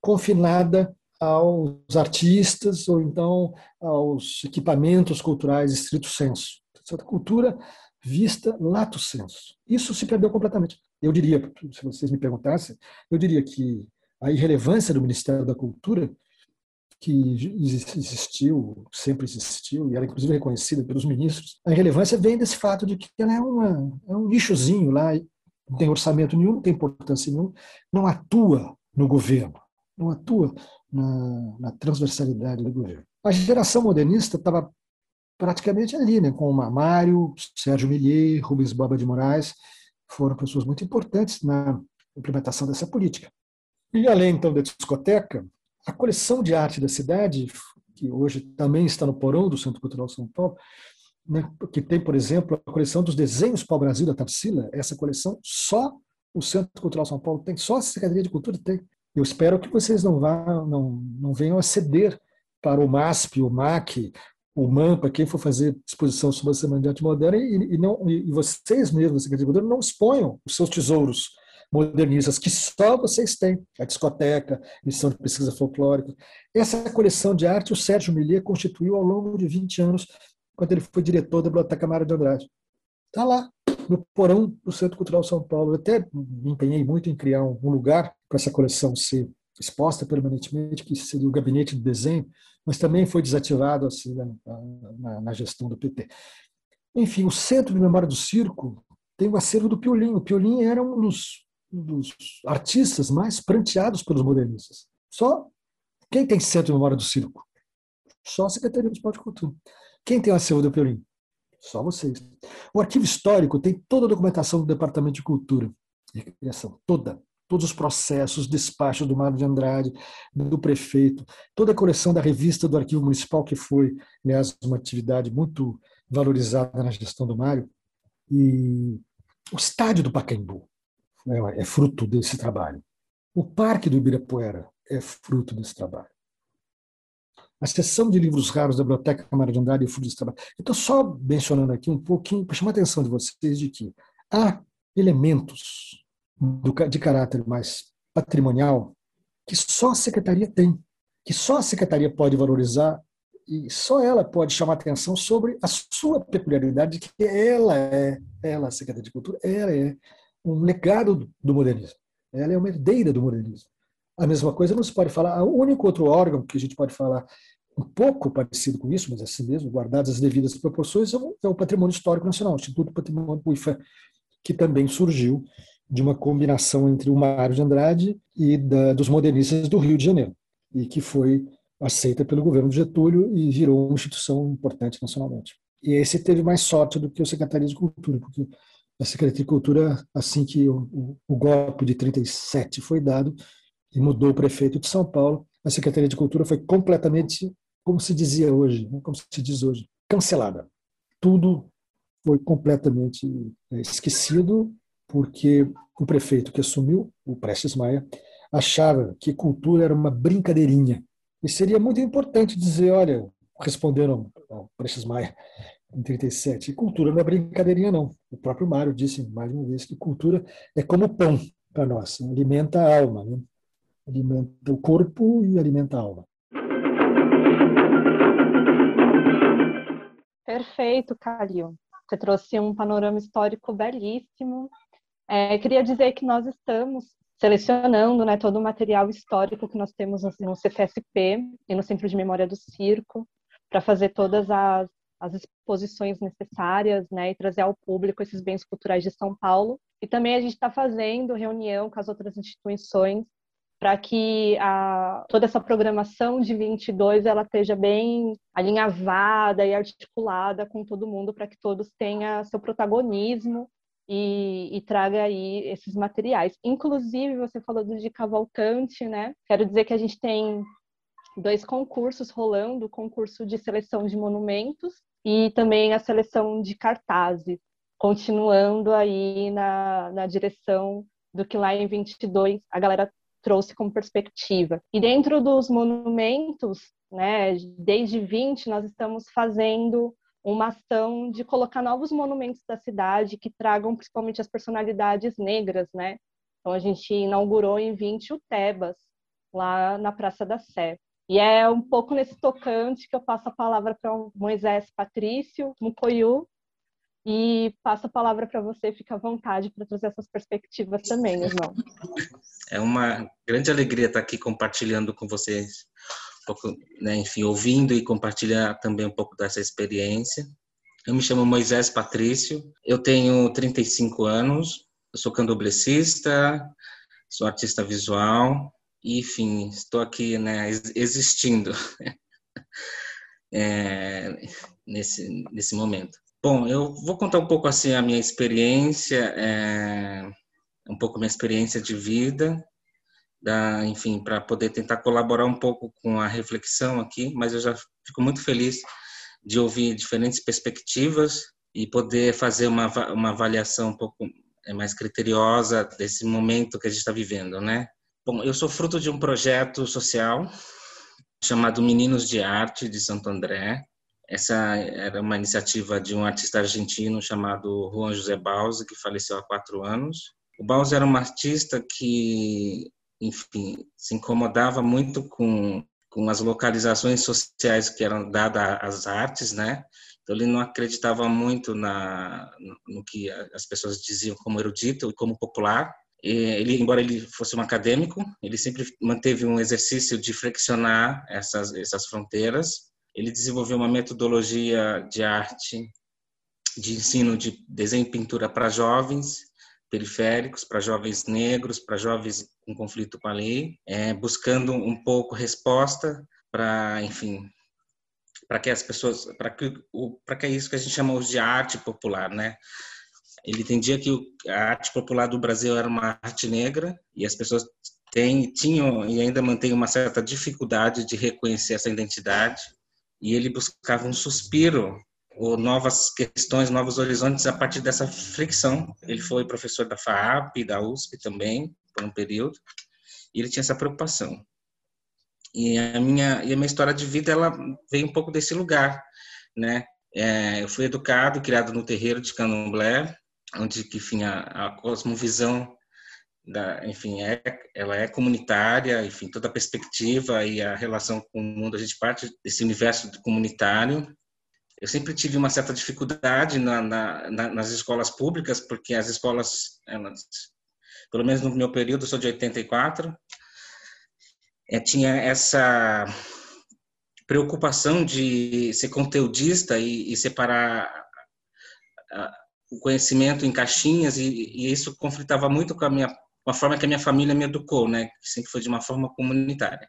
confinada aos artistas ou então aos equipamentos culturais estrito senso. A cultura vista lato senso. Isso se perdeu completamente. Eu diria, se vocês me perguntassem, eu diria que a irrelevância do Ministério da Cultura que existiu, sempre existiu, e era inclusive reconhecida pelos ministros, a relevância vem desse fato de que ela é, uma, é um nichozinho lá, não tem orçamento nenhum, não tem importância nenhuma, não atua no governo, não atua na, na transversalidade do governo. A geração modernista estava praticamente ali, né, com o Mário, Sérgio Millier, Rubens Boba de Moraes, foram pessoas muito importantes na implementação dessa política. E além, então, da discoteca, a coleção de arte da cidade, que hoje também está no porão do Centro Cultural São Paulo, né, que tem, por exemplo, a coleção dos desenhos pau-brasil da Tarsila, essa coleção só o Centro Cultural São Paulo tem, só a Secretaria de Cultura tem. Eu espero que vocês não, vá, não, não venham a ceder para o MASP, o MAC, o MAMPA, quem for fazer exposição sobre a Semana de Arte Moderna, e, e, não, e vocês mesmos, a Secretaria de Cultura, não exponham os seus tesouros modernistas que só vocês têm, a discoteca, missão de pesquisa folclórica. Essa coleção de arte o Sérgio Millier constituiu ao longo de 20 anos, quando ele foi diretor da Biblioteca Mário de Andrade. Está lá, no porão do Centro Cultural São Paulo. Eu até me empenhei muito em criar um lugar para essa coleção ser exposta permanentemente, que seria o gabinete de desenho, mas também foi desativado assim, na, na, gestão do PT. Enfim, o Centro de Memória do Circo tem o acervo do Piolim. O Piolim era um dos dos artistas mais pranteados pelos modernistas. Só quem tem centro de memória do circo? Só a Secretaria de Esporte e Cultura. Quem tem o acervo do Piolim? Só vocês. O arquivo histórico tem toda a documentação do Departamento de Cultura e Recreação, toda. Todos os processos, despachos do Mário de Andrade, do prefeito, toda a coleção da revista do Arquivo Municipal, que foi, aliás, uma atividade muito valorizada na gestão do Mário, e o estádio do Pacaembu, é, é fruto desse trabalho. O Parque do Ibirapuera é fruto desse trabalho. A seção de livros raros da Biblioteca Câmara de Andrade é fruto desse trabalho. Estou só mencionando aqui um pouquinho, para chamar a atenção de vocês de que há elementos do, de caráter mais patrimonial que só a secretaria tem, que só a secretaria pode valorizar e só ela pode chamar atenção sobre a sua peculiaridade, que ela é, ela, a Secretaria de Cultura, ela é um legado do modernismo. Ela é uma herdeira do modernismo. A mesma coisa não se pode falar. O único outro órgão que a gente pode falar um pouco parecido com isso, mas assim mesmo, guardadas as devidas proporções, é o é Patrimônio Histórico Nacional, o Instituto Patrimônio UIFA, que também surgiu de uma combinação entre o Mário de Andrade e da, dos modernistas do Rio de Janeiro, e que foi aceita pelo governo de Getúlio e virou uma instituição importante nacionalmente. E esse teve mais sorte do que o Secretaria de Cultura, porque a Secretaria de Cultura, assim que o, o, o golpe de 37 foi dado, e mudou o prefeito de São Paulo, a Secretaria de Cultura foi completamente, como se dizia hoje, né, como se diz hoje, cancelada. Tudo foi completamente é, esquecido, porque o prefeito que assumiu, o Prestes Maia, achava que cultura era uma brincadeirinha. E seria muito importante dizer, olha, responderam ao Prestes Maia em 37, cultura não é brincadeirinha não. O próprio Mário disse mais uma vez que cultura é como pão para nós, alimenta a alma, né? alimenta o corpo e alimenta a alma. Perfeito, Calil. Você trouxe um panorama histórico belíssimo. É, queria dizer que nós estamos selecionando né, todo o material histórico que nós temos no CFSP e no Centro de Memória do Circo para fazer todas as, as exposições necessárias né, e trazer ao público esses bens culturais de São Paulo. E também a gente está fazendo reunião com as outras instituições para que a, toda essa programação de 22 ela esteja bem alinhavada e articulada com todo mundo para que todos tenham seu protagonismo e, e, traga aí esses materiais. Inclusive, você falou do de Cavalcante, né? Quero dizer que a gente tem dois concursos rolando, o concurso de seleção de monumentos e também a seleção de cartazes, continuando aí na, na direção do que lá em 22 a galera trouxe como perspectiva. E dentro dos monumentos, né, desde 20 nós estamos fazendo uma ação de colocar novos monumentos da cidade que tragam principalmente as personalidades negras, né? Então a gente inaugurou em 20 o Tebas, lá na Praça da Sé. E é um pouco nesse tocante que eu passo a palavra para o Moisés Patrício Mucoyu e passo a palavra para você, fica à vontade para trazer essas perspectivas também, irmão. É uma grande alegria estar aqui compartilhando com vocês pouco, né, enfim, ouvindo e compartilhar também um pouco dessa experiência. Eu me chamo Moisés Patrício, eu tenho 35 anos, eu sou candomblessista, sou artista visual, enfim, estou aqui, né, existindo é, nesse, nesse momento. Bom, eu vou contar um pouco assim a minha experiência, é, um pouco minha experiência de vida, da, enfim, para poder tentar colaborar um pouco com a reflexão aqui, mas eu já fico muito feliz de ouvir diferentes perspectivas e poder fazer uma, uma avaliação um pouco é, mais criteriosa desse momento que a gente está vivendo, né? Bom, eu sou fruto de um projeto social chamado Meninos de Arte de Santo André. Essa era uma iniciativa de um artista argentino chamado Juan José Bausa, que faleceu há quatro anos. O Bausa era um artista que enfim, se incomodava muito com, com as localizações sociais que eram dadas às artes, né? Então ele não acreditava muito na no que as pessoas diziam como erudito e como popular. Ele, embora ele fosse um acadêmico, ele sempre manteve um exercício de flexionar essas essas fronteiras. Ele desenvolveu uma metodologia de arte, de ensino de desenho e pintura para jovens, periféricos, para jovens negros, para jovens com conflito com a lei, é, buscando um pouco resposta para, enfim, para que as pessoas, para que para que é isso que a gente chama de arte popular, né? Ele entendia que a arte popular do Brasil era uma arte negra e as pessoas têm, tinham e ainda mantêm uma certa dificuldade de reconhecer essa identidade. E ele buscava um suspiro ou novas questões, novos horizontes a partir dessa fricção. Ele foi professor da FAAP, da USP também, por um período, e ele tinha essa preocupação. E a minha, e a minha história de vida, ela veio um pouco desse lugar, né? É, eu fui educado, criado no terreiro de Candomblé, onde, enfim, a, a cosmovisão da, enfim, é, ela é comunitária, enfim, toda a perspectiva e a relação com o mundo, a gente parte desse universo comunitário, eu sempre tive uma certa dificuldade na, na, na, nas escolas públicas, porque as escolas, elas, pelo menos no meu período, eu sou de 84, é, tinha essa preocupação de ser conteudista e, e separar o conhecimento em caixinhas, e, e, isso conflitava muito com a, minha, com a forma que a minha família me educou, né, que sempre foi de uma forma comunitária.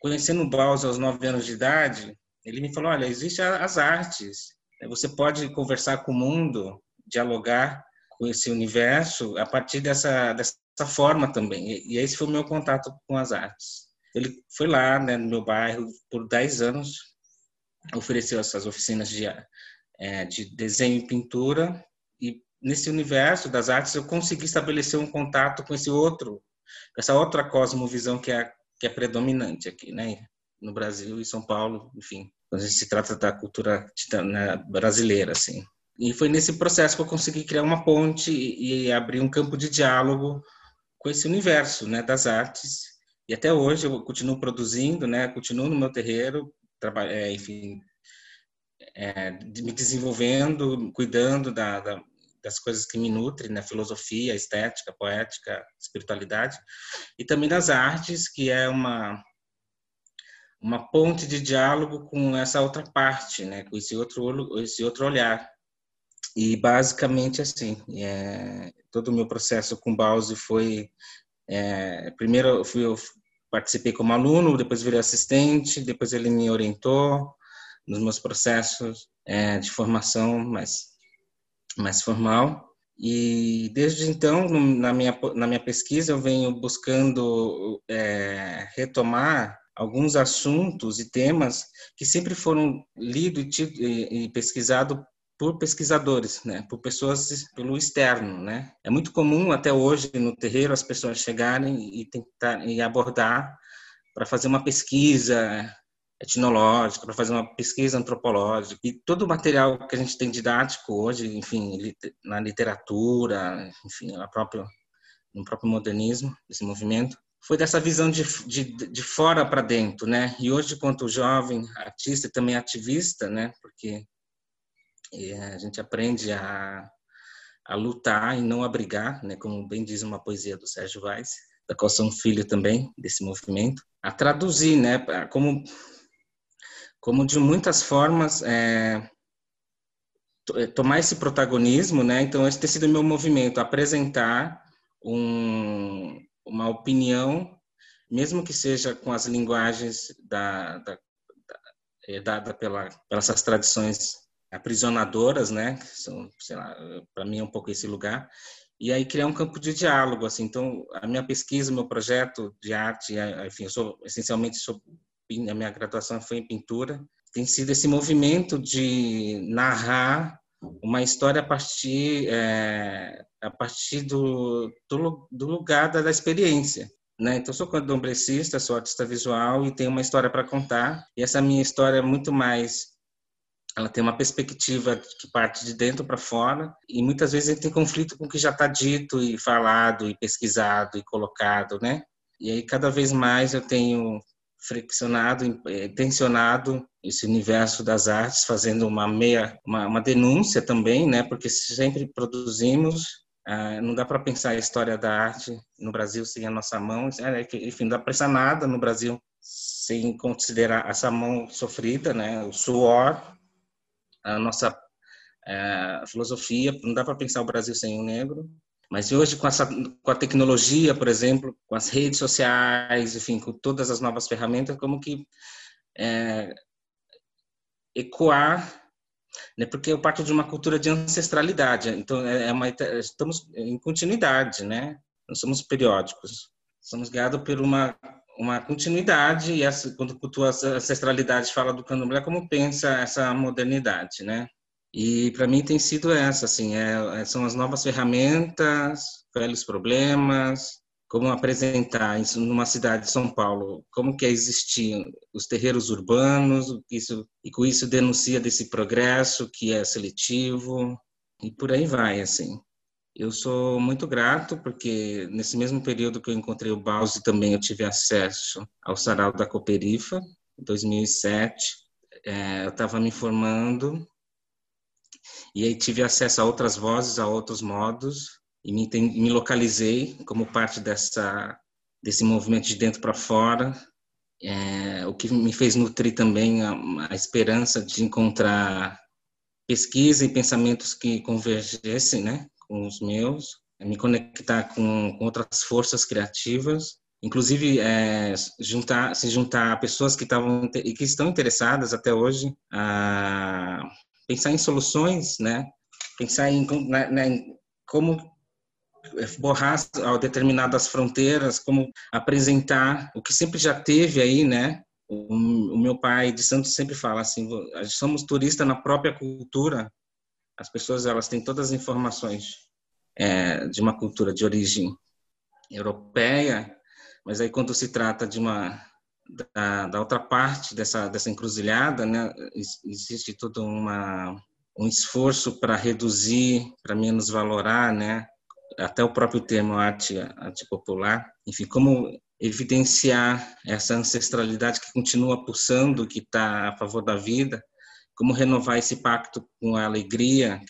Conhecendo o Baus aos nove anos de idade, ele me falou: olha, existem as artes. Né? Você pode conversar com o mundo, dialogar com esse universo a partir dessa, dessa forma também. E, e esse foi o meu contato com as artes. Ele foi lá, né, no meu bairro, por 10 anos, ofereceu essas oficinas de, é, de desenho e pintura, nesse universo das artes eu consegui estabelecer um contato com esse outro, essa outra cosmovisão que é, que é predominante aqui, né, no Brasil e São Paulo, enfim, quando se trata da cultura né, brasileira, assim. E foi nesse processo que eu consegui criar uma ponte e, e abrir um campo de diálogo com esse universo, né, das artes. E até hoje eu continuo produzindo, né, continuo no meu terreiro, é, enfim, é, me desenvolvendo, cuidando da, da, das coisas que me nutrem, né? filosofia, estética, poética, espiritualidade, e também das artes, que é uma uma ponte de diálogo com essa outra parte, né? com esse outro esse outro olhar. E basicamente assim, é, todo o meu processo com Bause foi é, primeiro eu, fui, eu participei como aluno, depois virei assistente, depois ele me orientou nos meus processos é, de formação mais mais formal. E desde então, na minha na minha pesquisa, eu venho buscando é, retomar alguns assuntos e temas que sempre foram lidos e, e pesquisado por pesquisadores, né, por pessoas pelo externo, né. É muito comum até hoje no terreiro as pessoas chegarem e tentar e abordar para fazer uma pesquisa etnológica, para fazer uma pesquisa antropológica e todo o material que a gente tem didático hoje, enfim, na literatura, enfim, na própria no próprio modernismo, esse movimento, foi dessa visão de, de, de fora para dentro, né? E hoje, quanto jovem artista e também ativista, né? Porque é, a gente aprende a, a lutar e não a brigar, né? Como bem diz uma poesia do Sérgio Vaz, da qual sou um filho também desse movimento, a traduzir, né? Como como de muitas formas é, é, tomar esse protagonismo, né? Então esse tem sido meu movimento, apresentar um, uma opinião, mesmo que seja com as linguagens da, da, da é, dada pela pelas essas tradições aprisionadoras, né? São, sei lá, para mim é um pouco esse lugar. E aí criar um campo de diálogo, assim. Então a minha pesquisa, meu projeto de arte, enfim, eu sou essencialmente sou a minha graduação foi em pintura, tem sido esse movimento de narrar uma história a partir é, a partir do, do, do, lugar da, da experiência. Né? Então, sou candomblecista, sou artista visual e tenho uma história para contar. E essa minha história é muito mais. Ela tem uma perspectiva que parte de dentro para fora e muitas vezes tem conflito com o que já está dito e falado e pesquisado e colocado, né? E aí cada vez mais eu tenho friccionado, eh, tensionado esse universo das artes, fazendo uma meia, uma, uma denúncia também, né? Porque sempre produzimos, ah, não dá para pensar a história da arte no Brasil sem a nossa mão, é, enfim, não dá para pensar nada no Brasil sem considerar essa mão sofrida, né? O suor, a nossa eh, filosofia, não dá para pensar o Brasil sem o negro. Mas hoje, com, essa, com a tecnologia, por exemplo, com as redes sociais, enfim, com todas as novas ferramentas, como que é, ecoar, né? porque eu parto de uma cultura de ancestralidade, então é, é uma, estamos em continuidade, né? Não somos periódicos, somos guiados por uma uma continuidade e essa, quando cultua ancestralidade fala do candomblé, como pensa essa modernidade, né? E para mim tem sido essa, assim, é, é, são as novas ferramentas, velhos problemas, como apresentar isso numa cidade de São Paulo, como que é existir os terreiros urbanos, isso e com isso denuncia desse progresso que é seletivo e por aí vai, assim. Eu sou muito grato porque nesse mesmo período que eu encontrei o Bause também eu tive acesso ao Sarau da Cooperifa, em 2007. É, eu estava me formando e aí tive acesso a outras vozes, a outros modos, e me, me localizei como parte dessa desse movimento de dentro para fora, é, o que me fez nutrir também a, a, esperança de encontrar pesquisa e pensamentos que convergessem né, com os meus, me conectar com, com outras forças criativas, inclusive é, juntar, se juntar a pessoas que estavam e que estão interessadas até hoje a pensar em soluções, né? Pensar em, na, na, em como borrar determinadas fronteiras, como apresentar o que sempre já teve aí, né? O, o meu pai de Santos sempre fala assim: somos turistas na própria cultura. As pessoas elas têm todas as informações é, de uma cultura de origem europeia, mas aí quando se trata de uma da, da outra parte dessa dessa encruzilhada, né, existe todo uma um esforço para reduzir, para menos valorar, né, até o próprio termo arte, arte popular, enfim, como evidenciar essa ancestralidade que continua pulsando, que está a favor da vida, como renovar esse pacto com a alegria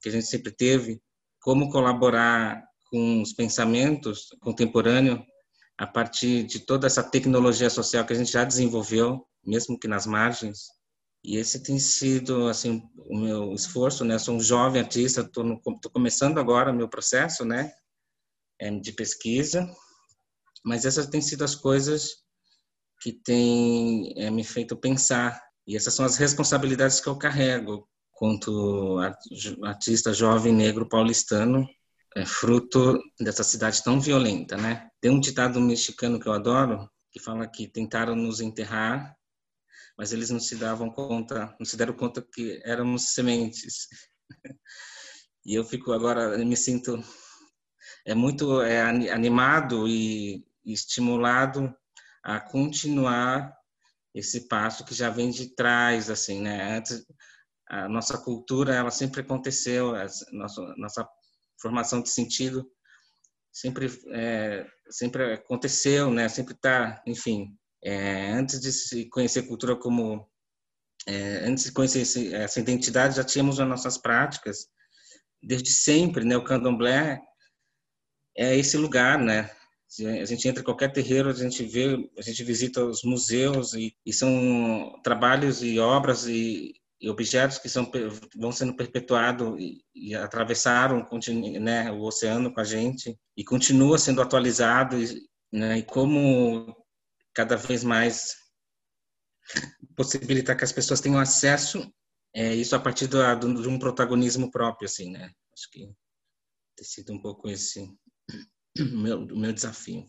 que a gente sempre teve, como colaborar com os pensamentos contemporâneos a partir de toda essa tecnologia social que a gente já desenvolveu, mesmo que nas margens. E esse tem sido assim o meu esforço, né? Eu sou um jovem artista, estou começando agora meu processo, né? É, de pesquisa, mas essas têm sido as coisas que têm é, me feito pensar. E essas são as responsabilidades que eu carrego quanto artista jovem negro paulistano, é fruto dessa cidade tão violenta, né? Tem um ditado mexicano que eu adoro, que fala que tentaram nos enterrar, mas eles não se davam conta, não se deram conta que éramos sementes. E eu fico agora, me sinto é muito é, animado e estimulado a continuar esse passo que já vem de trás, assim, né? Antes, a nossa cultura, ela sempre aconteceu, a nossa, nossa formação de sentido sempre, é, sempre aconteceu, né? Sempre está, enfim, é, antes de se conhecer cultura como é, antes de conhecer esse, essa identidade já tínhamos as nossas práticas desde sempre, né? O candomblé é esse lugar, né? A gente entra em qualquer terreiro, a gente vê, a gente visita os museus e, e são trabalhos e obras e, e, objetos que são vão sendo perpetuados e, e atravessaram né, o oceano com a gente e continua sendo atualizado e, né, e como cada vez mais possibilitar que as pessoas tenham acesso é isso a partir do, do, de um protagonismo próprio assim né acho que tem sido um pouco esse meu, o meu desafio.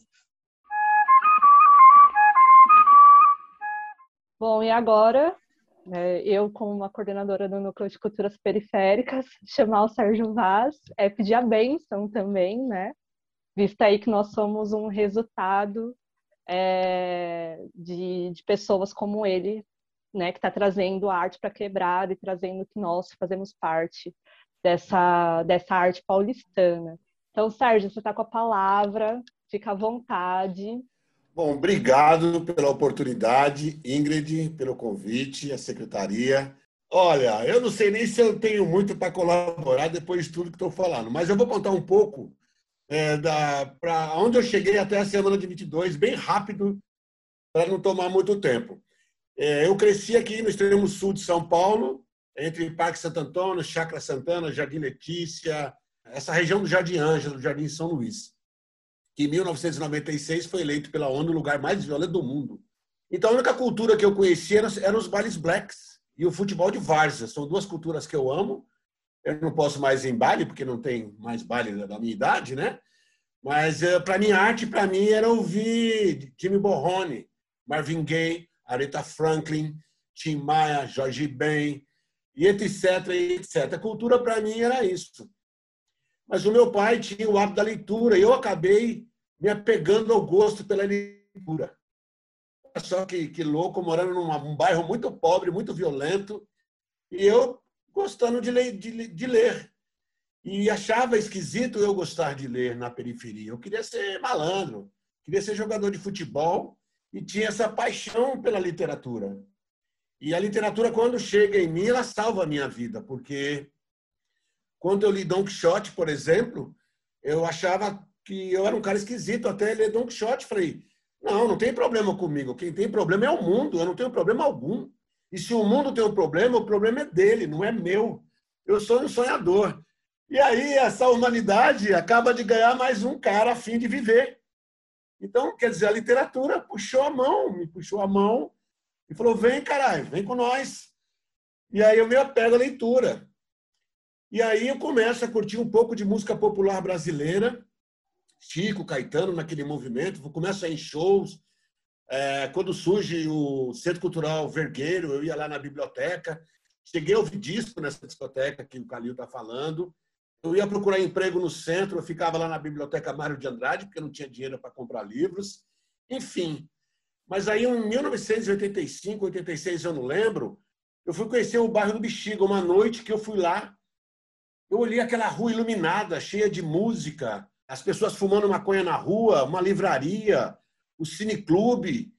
Bom, e agora, né, eu, como uma coordenadora do Núcleo de Culturas Periféricas, chamar o Sérgio Vaz, é pedir a benção também, né? Vista aí que nós somos um resultado é, de, de pessoas como ele, né, que está trazendo arte para quebrar e trazendo que nós fazemos parte dessa, dessa arte paulistana. Então, Sérgio, você está com a palavra, fica à vontade. Bom, obrigado pela oportunidade, Ingrid, pelo convite, a secretaria. Olha, eu não sei nem se eu tenho muito para colaborar depois de tudo que estou falando, mas eu vou contar um pouco é, para onde eu cheguei até a semana de 22, bem rápido, para não tomar muito tempo. É, eu cresci aqui no extremo sul de São Paulo, entre Parque Santo Antônio, Chácara Santana, Jardim Letícia, essa região do Jardim Ângelo, do Jardim São Luís, que em 1996 foi eleito pela ONU o lugar mais violento do mundo. Então, a única cultura que eu conhecia eram os bailes blacks e o futebol de várzea. São duas culturas que eu amo. Eu não posso mais ir em baile, porque não tem mais baile da minha idade, né? Mas, eh, para mim, arte, para mim, era ouvir Jimmy Borrone, Marvin Gaye, Aretha Franklin, Tim Maia, Jorge Ben, e etc, e etc. A cultura, para mim, era isso. Mas o meu pai tinha o hábito da leitura e eu acabei me apegando ao gosto pela leitura. Só que, que louco, morando num bairro muito pobre, muito violento, e eu gostando de ler, de, de ler. E achava esquisito eu gostar de ler na periferia. Eu queria ser malandro, queria ser jogador de futebol e tinha essa paixão pela literatura. E a literatura, quando chega em mim, ela salva a minha vida, porque quando eu li Don Quixote, por exemplo, eu achava que eu era um cara esquisito até ler Don Quixote. Falei, não, não tem problema comigo. Quem tem problema é o mundo. Eu não tenho problema algum. E se o mundo tem um problema, o problema é dele, não é meu. Eu sou um sonhador. E aí essa humanidade acaba de ganhar mais um cara a fim de viver. Então, quer dizer, a literatura puxou a mão, me puxou a mão e falou: vem, caralho, vem com nós. E aí eu me apego à leitura. E aí eu começo a curtir um pouco de música popular brasileira. Chico, Caetano naquele movimento, começo a ir em shows. É, quando surge o Centro Cultural Vergueiro, eu ia lá na biblioteca, cheguei a ouvir disco nessa discoteca que o Calil está falando. Eu ia procurar emprego no centro, eu ficava lá na biblioteca Mário de Andrade, porque eu não tinha dinheiro para comprar livros. Enfim. Mas aí, em 1985, 86, eu não lembro, eu fui conhecer o bairro do Bexiga, uma noite que eu fui lá. Eu olhei aquela rua iluminada, cheia de música, as pessoas fumando maconha na rua, uma livraria, o cineclube.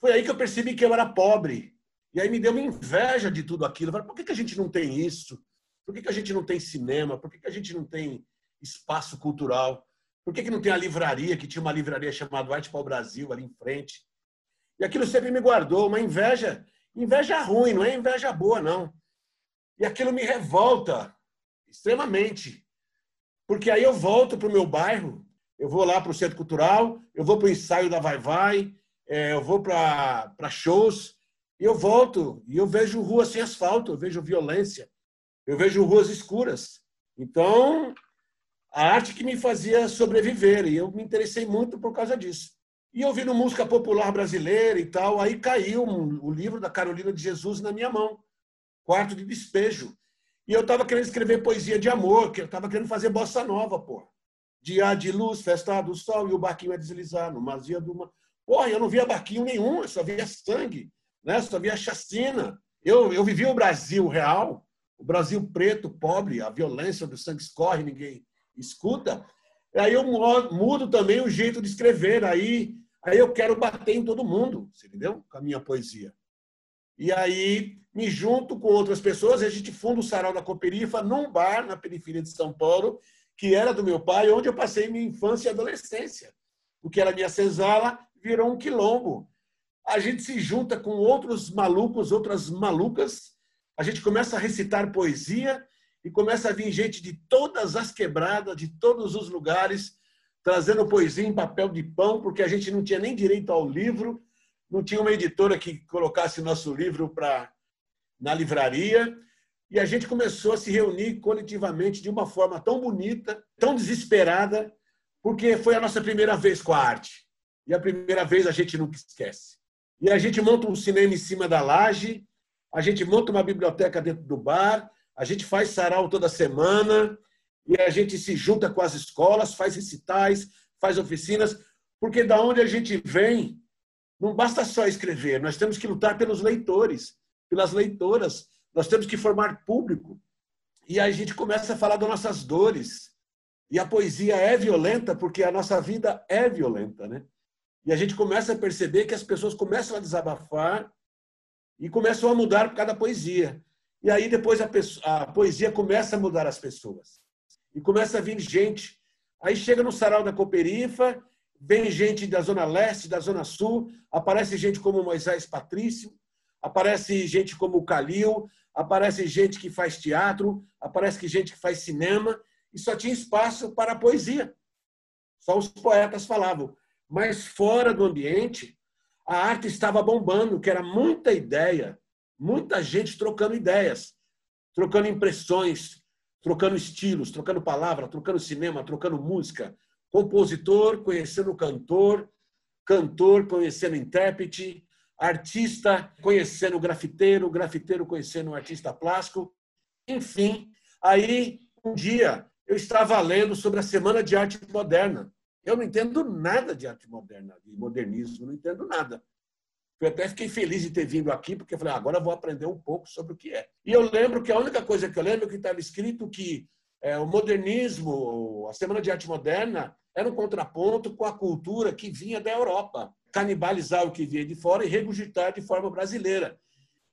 Foi aí que eu percebi que eu era pobre. E aí me deu uma inveja de tudo aquilo. Eu falei, por que, que a gente não tem isso? Por que, que a gente não tem cinema? Por que, que a gente não tem espaço cultural? Por que, que não tem a livraria, que tinha uma livraria chamada Arte para o Brasil ali em frente? E aquilo sempre me guardou, uma inveja, inveja ruim, não é inveja boa, não. E aquilo me revolta extremamente. Porque aí eu volto para o meu bairro, eu vou lá para o Centro Cultural, eu vou para o ensaio da Vai Vai, é, eu vou para shows, e eu volto e eu vejo ruas sem asfalto, eu vejo violência, eu vejo ruas escuras. Então, a arte que me fazia sobreviver, e eu me interessei muito por causa disso. E ouvindo música popular brasileira e tal, aí caiu o livro da Carolina de Jesus na minha mão, Quarto de Despejo. E eu estava querendo escrever poesia de amor, que eu estava querendo fazer bossa nova, pô. Dia de luz, festa do sol, e o barquinho a deslizar no mazia do mar. Porra, eu não via barquinho nenhum, eu só via sangue, né? só via chacina. Eu, eu vivi o Brasil real, o Brasil preto, pobre, a violência do sangue escorre, ninguém escuta. Aí eu mudo também o jeito de escrever, aí, aí eu quero bater em todo mundo, entendeu? Com a minha poesia. E aí me junto com outras pessoas, a gente funda o Sarau da Cooperifa num bar na periferia de São Paulo, que era do meu pai, onde eu passei minha infância e adolescência. O que era minha senzala virou um quilombo. A gente se junta com outros malucos, outras malucas, a gente começa a recitar poesia e começa a vir gente de todas as quebradas, de todos os lugares, trazendo poesia em papel de pão, porque a gente não tinha nem direito ao livro, não tinha uma editora que colocasse nosso livro para na livraria, e a gente começou a se reunir coletivamente de uma forma tão bonita, tão desesperada, porque foi a nossa primeira vez com a arte. E a primeira vez a gente nunca esquece. E a gente monta um cinema em cima da laje, a gente monta uma biblioteca dentro do bar, a gente faz sarau toda semana, e a gente se junta com as escolas, faz recitais, faz oficinas, porque da onde a gente vem, não basta só escrever, nós temos que lutar pelos leitores pelas leitoras. Nós temos que formar público. E a gente começa a falar das nossas dores. E a poesia é violenta porque a nossa vida é violenta, né? E a gente começa a perceber que as pessoas começam a desabafar e começam a mudar por causa da poesia. E aí depois a, pessoa, a poesia começa a mudar as pessoas. E começa a vir gente. Aí chega no sarau da Cooperifa, vem gente da Zona Leste, da Zona Sul, aparece gente como Moisés Patrício, aparece gente como o Calil, aparece gente que faz teatro, aparece gente que faz cinema, e só tinha espaço para a poesia. Só os poetas falavam. Mas fora do ambiente, a arte estava bombando, que era muita ideia, muita gente trocando ideias, trocando impressões, trocando estilos, trocando palavra, trocando cinema, trocando música. Compositor conhecendo cantor, cantor conhecendo intérprete, artista conhecendo o grafiteiro, grafiteiro conhecendo o artista plástico. Enfim, aí um dia eu estava lendo sobre a Semana de Arte Moderna. Eu não entendo nada de arte moderna, de modernismo, não entendo nada. Eu até fiquei feliz de ter vindo aqui, porque eu falei, ah, agora eu vou aprender um pouco sobre o que é. E eu lembro que a única coisa que eu lembro é que estava escrito que é, o modernismo, a Semana de Arte Moderna, era um contraponto com a cultura que vinha da Europa canibalizar o que vinha de fora e regurgitar de forma brasileira.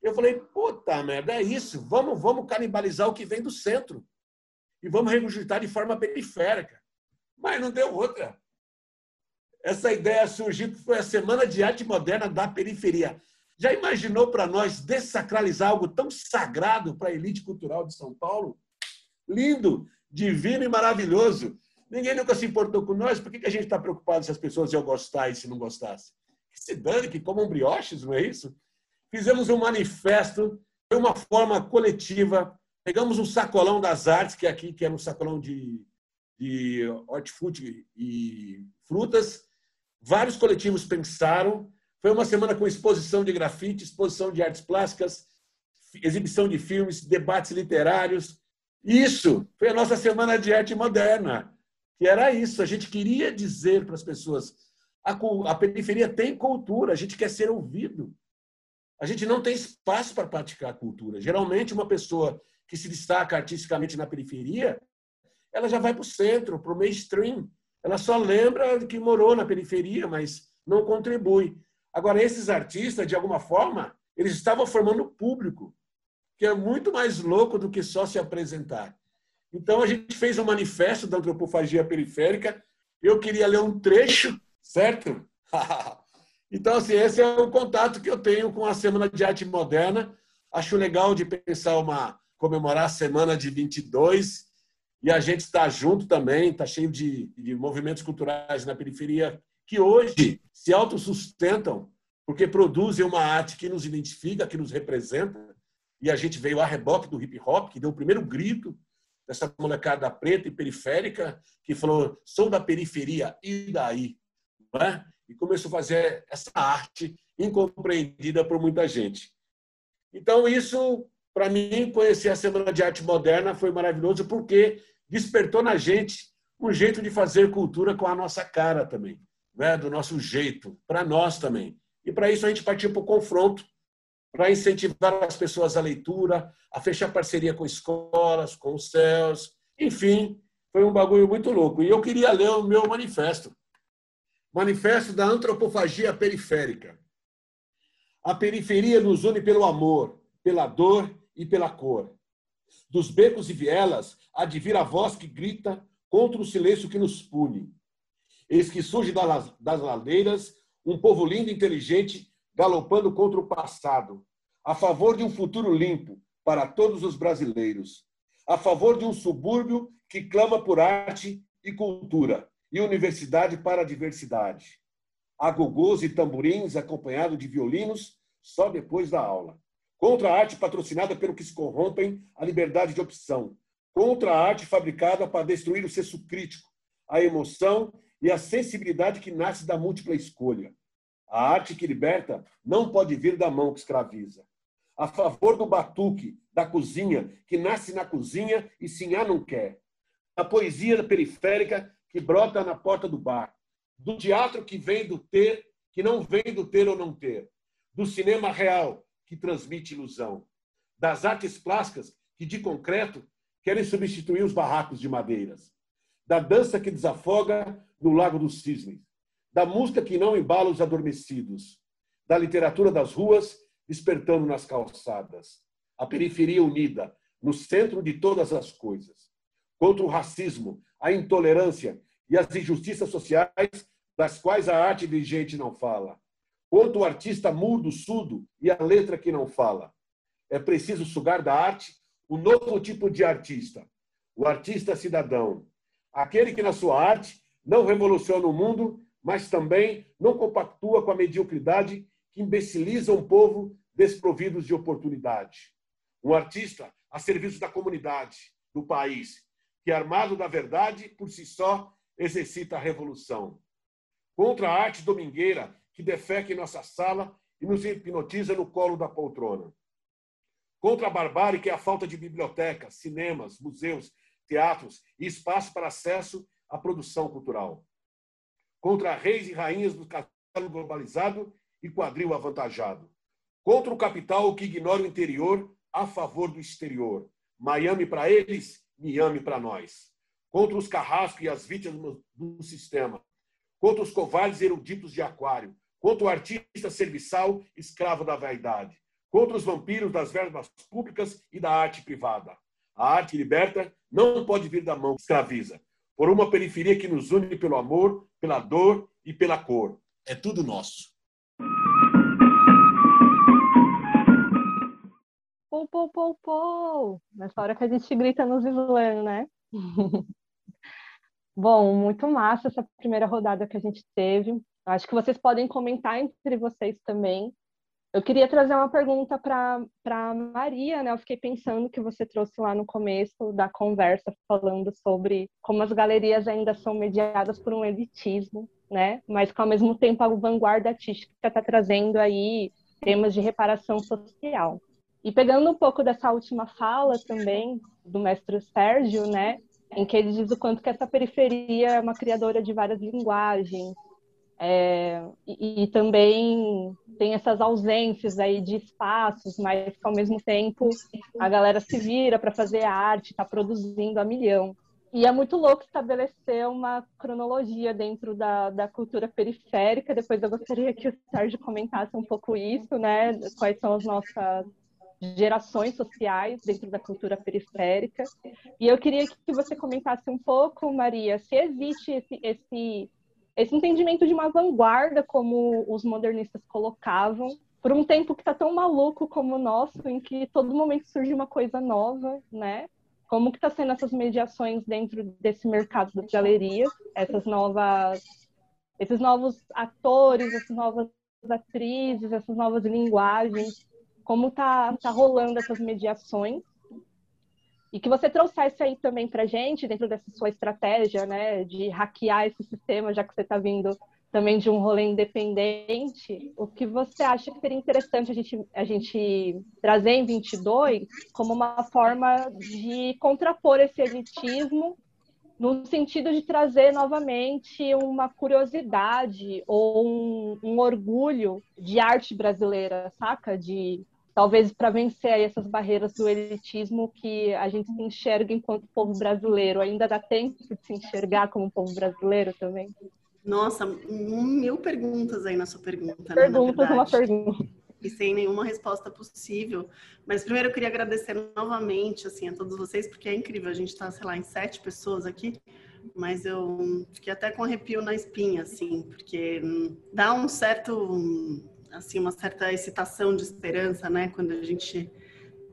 Eu falei, puta merda, é isso. Vamos, vamos canibalizar o que vem do centro. E vamos regurgitar de forma periférica. Mas não deu outra. Essa ideia surgiu que foi a Semana de Arte Moderna da Periferia. Já imaginou para nós desacralizar algo tão sagrado para a elite cultural de São Paulo? Lindo, divino e maravilhoso. Ninguém nunca se importou com nós, por que a gente está preocupado se as pessoas iam gostar e se não gostassem? Que se dane, que comam brioches, não é isso? Fizemos um manifesto, de uma forma coletiva, pegamos um sacolão das artes, que é aqui que era um sacolão de, de hortifruti e frutas. Vários coletivos pensaram. Foi uma semana com exposição de grafite, exposição de artes plásticas, exibição de filmes, debates literários. Isso foi a nossa semana de arte moderna, que era isso. A gente queria dizer para as pessoas: a, a periferia tem cultura, a gente quer ser ouvido. A gente não tem espaço para praticar cultura. Geralmente, uma pessoa que se destaca artisticamente na periferia, ela já vai para o centro, para o mainstream. Ela só lembra que morou na periferia, mas não contribui. Agora, esses artistas, de alguma forma, eles estavam formando público, que é muito mais louco do que só se apresentar. Então, a gente fez um manifesto da antropofagia periférica. Eu queria ler um trecho, certo? então, assim, esse é o contato que eu tenho com a Semana de Arte Moderna. Acho legal de pensar uma comemorar a semana de 22 e a gente está junto também, está cheio de, de movimentos culturais na periferia que hoje se autossustentam porque produzem uma arte que nos identifica, que nos representa. E a gente veio a reboque do hip hop, que deu o primeiro grito dessa molecada preta e periférica, que falou: sou da periferia, e daí? É? E começou a fazer essa arte incompreendida por muita gente. Então, isso para mim, conhecer a Semana de Arte Moderna foi maravilhoso porque despertou na gente um jeito de fazer cultura com a nossa cara também, né? do nosso jeito, para nós também. E para isso a gente partiu para o confronto, para incentivar as pessoas à leitura, a fechar parceria com escolas, com os céus, enfim, foi um bagulho muito louco. E eu queria ler o meu manifesto. Manifesto da Antropofagia Periférica. A periferia nos une pelo amor, pela dor e pela cor. Dos becos e vielas vir a voz que grita contra o silêncio que nos pune. Eis que surge das ladeiras um povo lindo e inteligente galopando contra o passado, a favor de um futuro limpo para todos os brasileiros, a favor de um subúrbio que clama por arte e cultura e universidade para a diversidade. Agogôs e tamborins acompanhado de violinos só depois da aula. Contra a arte patrocinada pelo que se corrompem a liberdade de opção. Contra a arte fabricada para destruir o senso crítico, a emoção e a sensibilidade que nasce da múltipla escolha. A arte que liberta não pode vir da mão que escraviza. A favor do batuque, da cozinha, que nasce na cozinha e sinhá não quer. Da poesia periférica que brota na porta do bar. Do teatro que vem do ter, que não vem do ter ou não ter. Do cinema real, que transmite ilusão, das artes plásticas que, de concreto, querem substituir os barracos de madeiras, da dança que desafoga no Lago dos Cisnes, da música que não embala os adormecidos, da literatura das ruas despertando nas calçadas, a periferia unida, no centro de todas as coisas, contra o racismo, a intolerância e as injustiças sociais das quais a arte vigente não fala, Quanto o artista mudo, surdo e a letra que não fala. É preciso sugar da arte o novo tipo de artista, o artista cidadão, aquele que na sua arte não revoluciona o mundo, mas também não compactua com a mediocridade que imbeciliza um povo desprovidos de oportunidade. Um artista a serviço da comunidade, do país, que armado da verdade por si só exercita a revolução. Contra a arte domingueira que defeca em nossa sala e nos hipnotiza no colo da poltrona. Contra a barbárie, que é a falta de bibliotecas, cinemas, museus, teatros e espaço para acesso à produção cultural. Contra reis e rainhas do castelo globalizado e quadril avantajado. Contra o capital que ignora o interior a favor do exterior. Miami para eles, Miami para nós. Contra os carrascos e as vítimas do sistema. Contra os covardes eruditos de aquário contra o artista serviçal escravo da vaidade, contra os vampiros das verbas públicas e da arte privada. A arte liberta não pode vir da mão que escraviza, por uma periferia que nos une pelo amor, pela dor e pela cor. É tudo nosso. Pou, pou, pou, pou. Nessa hora que a gente grita nos islãs, né? Bom, muito massa essa primeira rodada que a gente teve. Acho que vocês podem comentar entre vocês também. Eu queria trazer uma pergunta para Maria, né? Eu fiquei pensando que você trouxe lá no começo da conversa, falando sobre como as galerias ainda são mediadas por um elitismo, né? Mas que ao mesmo tempo a vanguarda artística está trazendo aí temas de reparação social. E pegando um pouco dessa última fala também do mestre Sérgio, né? Em que ele diz o quanto que essa periferia é uma criadora de várias linguagens, é, e, e, também tem essas ausências aí de espaços, mas que ao mesmo tempo a galera se vira para fazer arte, está produzindo a milhão. E é muito louco estabelecer uma cronologia dentro da, da cultura periférica. Depois eu gostaria que o Sérgio comentasse um pouco isso, né? Quais são as nossas gerações sociais dentro da cultura periférica. E eu queria que você comentasse um pouco, Maria, se existe esse, esse esse entendimento de uma vanguarda, como os modernistas colocavam, por um tempo que está tão maluco como o nosso, em que todo momento surge uma coisa nova, né? Como que está sendo essas mediações dentro desse mercado das galerias, essas novas, esses novos atores, essas novas atrizes, essas novas linguagens, como tá, tá rolando essas mediações? E que você trouxesse aí também para gente, dentro dessa sua estratégia, né, de hackear esse sistema, já que você está vindo também de um rolê independente, o que você acha que seria interessante a gente, a gente trazer em 22 como uma forma de contrapor esse elitismo no sentido de trazer novamente uma curiosidade ou um, um orgulho de arte brasileira, saca? De talvez para vencer essas barreiras do elitismo que a gente se enxerga enquanto povo brasileiro. Ainda dá tempo de se enxergar como povo brasileiro também? Nossa, mil perguntas aí na sua pergunta. Né, perguntas, né, uma pergunta. E sem nenhuma resposta possível. Mas primeiro eu queria agradecer novamente assim, a todos vocês, porque é incrível. A gente está, sei lá, em sete pessoas aqui mas eu fiquei até com arrepio na espinha, assim, porque dá um certo assim uma certa excitação de esperança, né? Quando a gente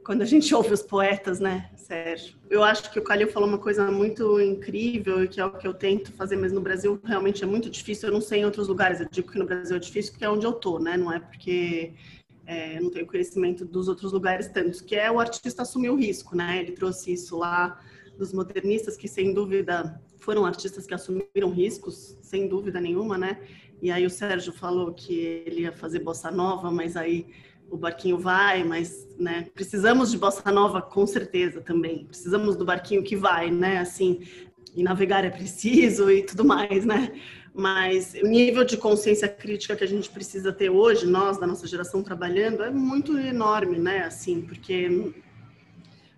quando a gente ouve os poetas, né, Sérgio? Eu acho que o Calil falou uma coisa muito incrível e que é o que eu tento fazer, mas no Brasil realmente é muito difícil. Eu não sei em outros lugares. Eu digo que no Brasil é difícil porque é onde eu tô, né? Não é porque é, não tenho conhecimento dos outros lugares tantos. Que é o artista assumir o risco, né? Ele trouxe isso lá dos modernistas que sem dúvida foram artistas que assumiram riscos, sem dúvida nenhuma, né? E aí o Sérgio falou que ele ia fazer bossa nova, mas aí o barquinho vai, mas né, precisamos de bossa nova com certeza também. Precisamos do barquinho que vai, né? Assim, e navegar é preciso e tudo mais, né? Mas o nível de consciência crítica que a gente precisa ter hoje, nós da nossa geração trabalhando, é muito enorme, né? Assim, porque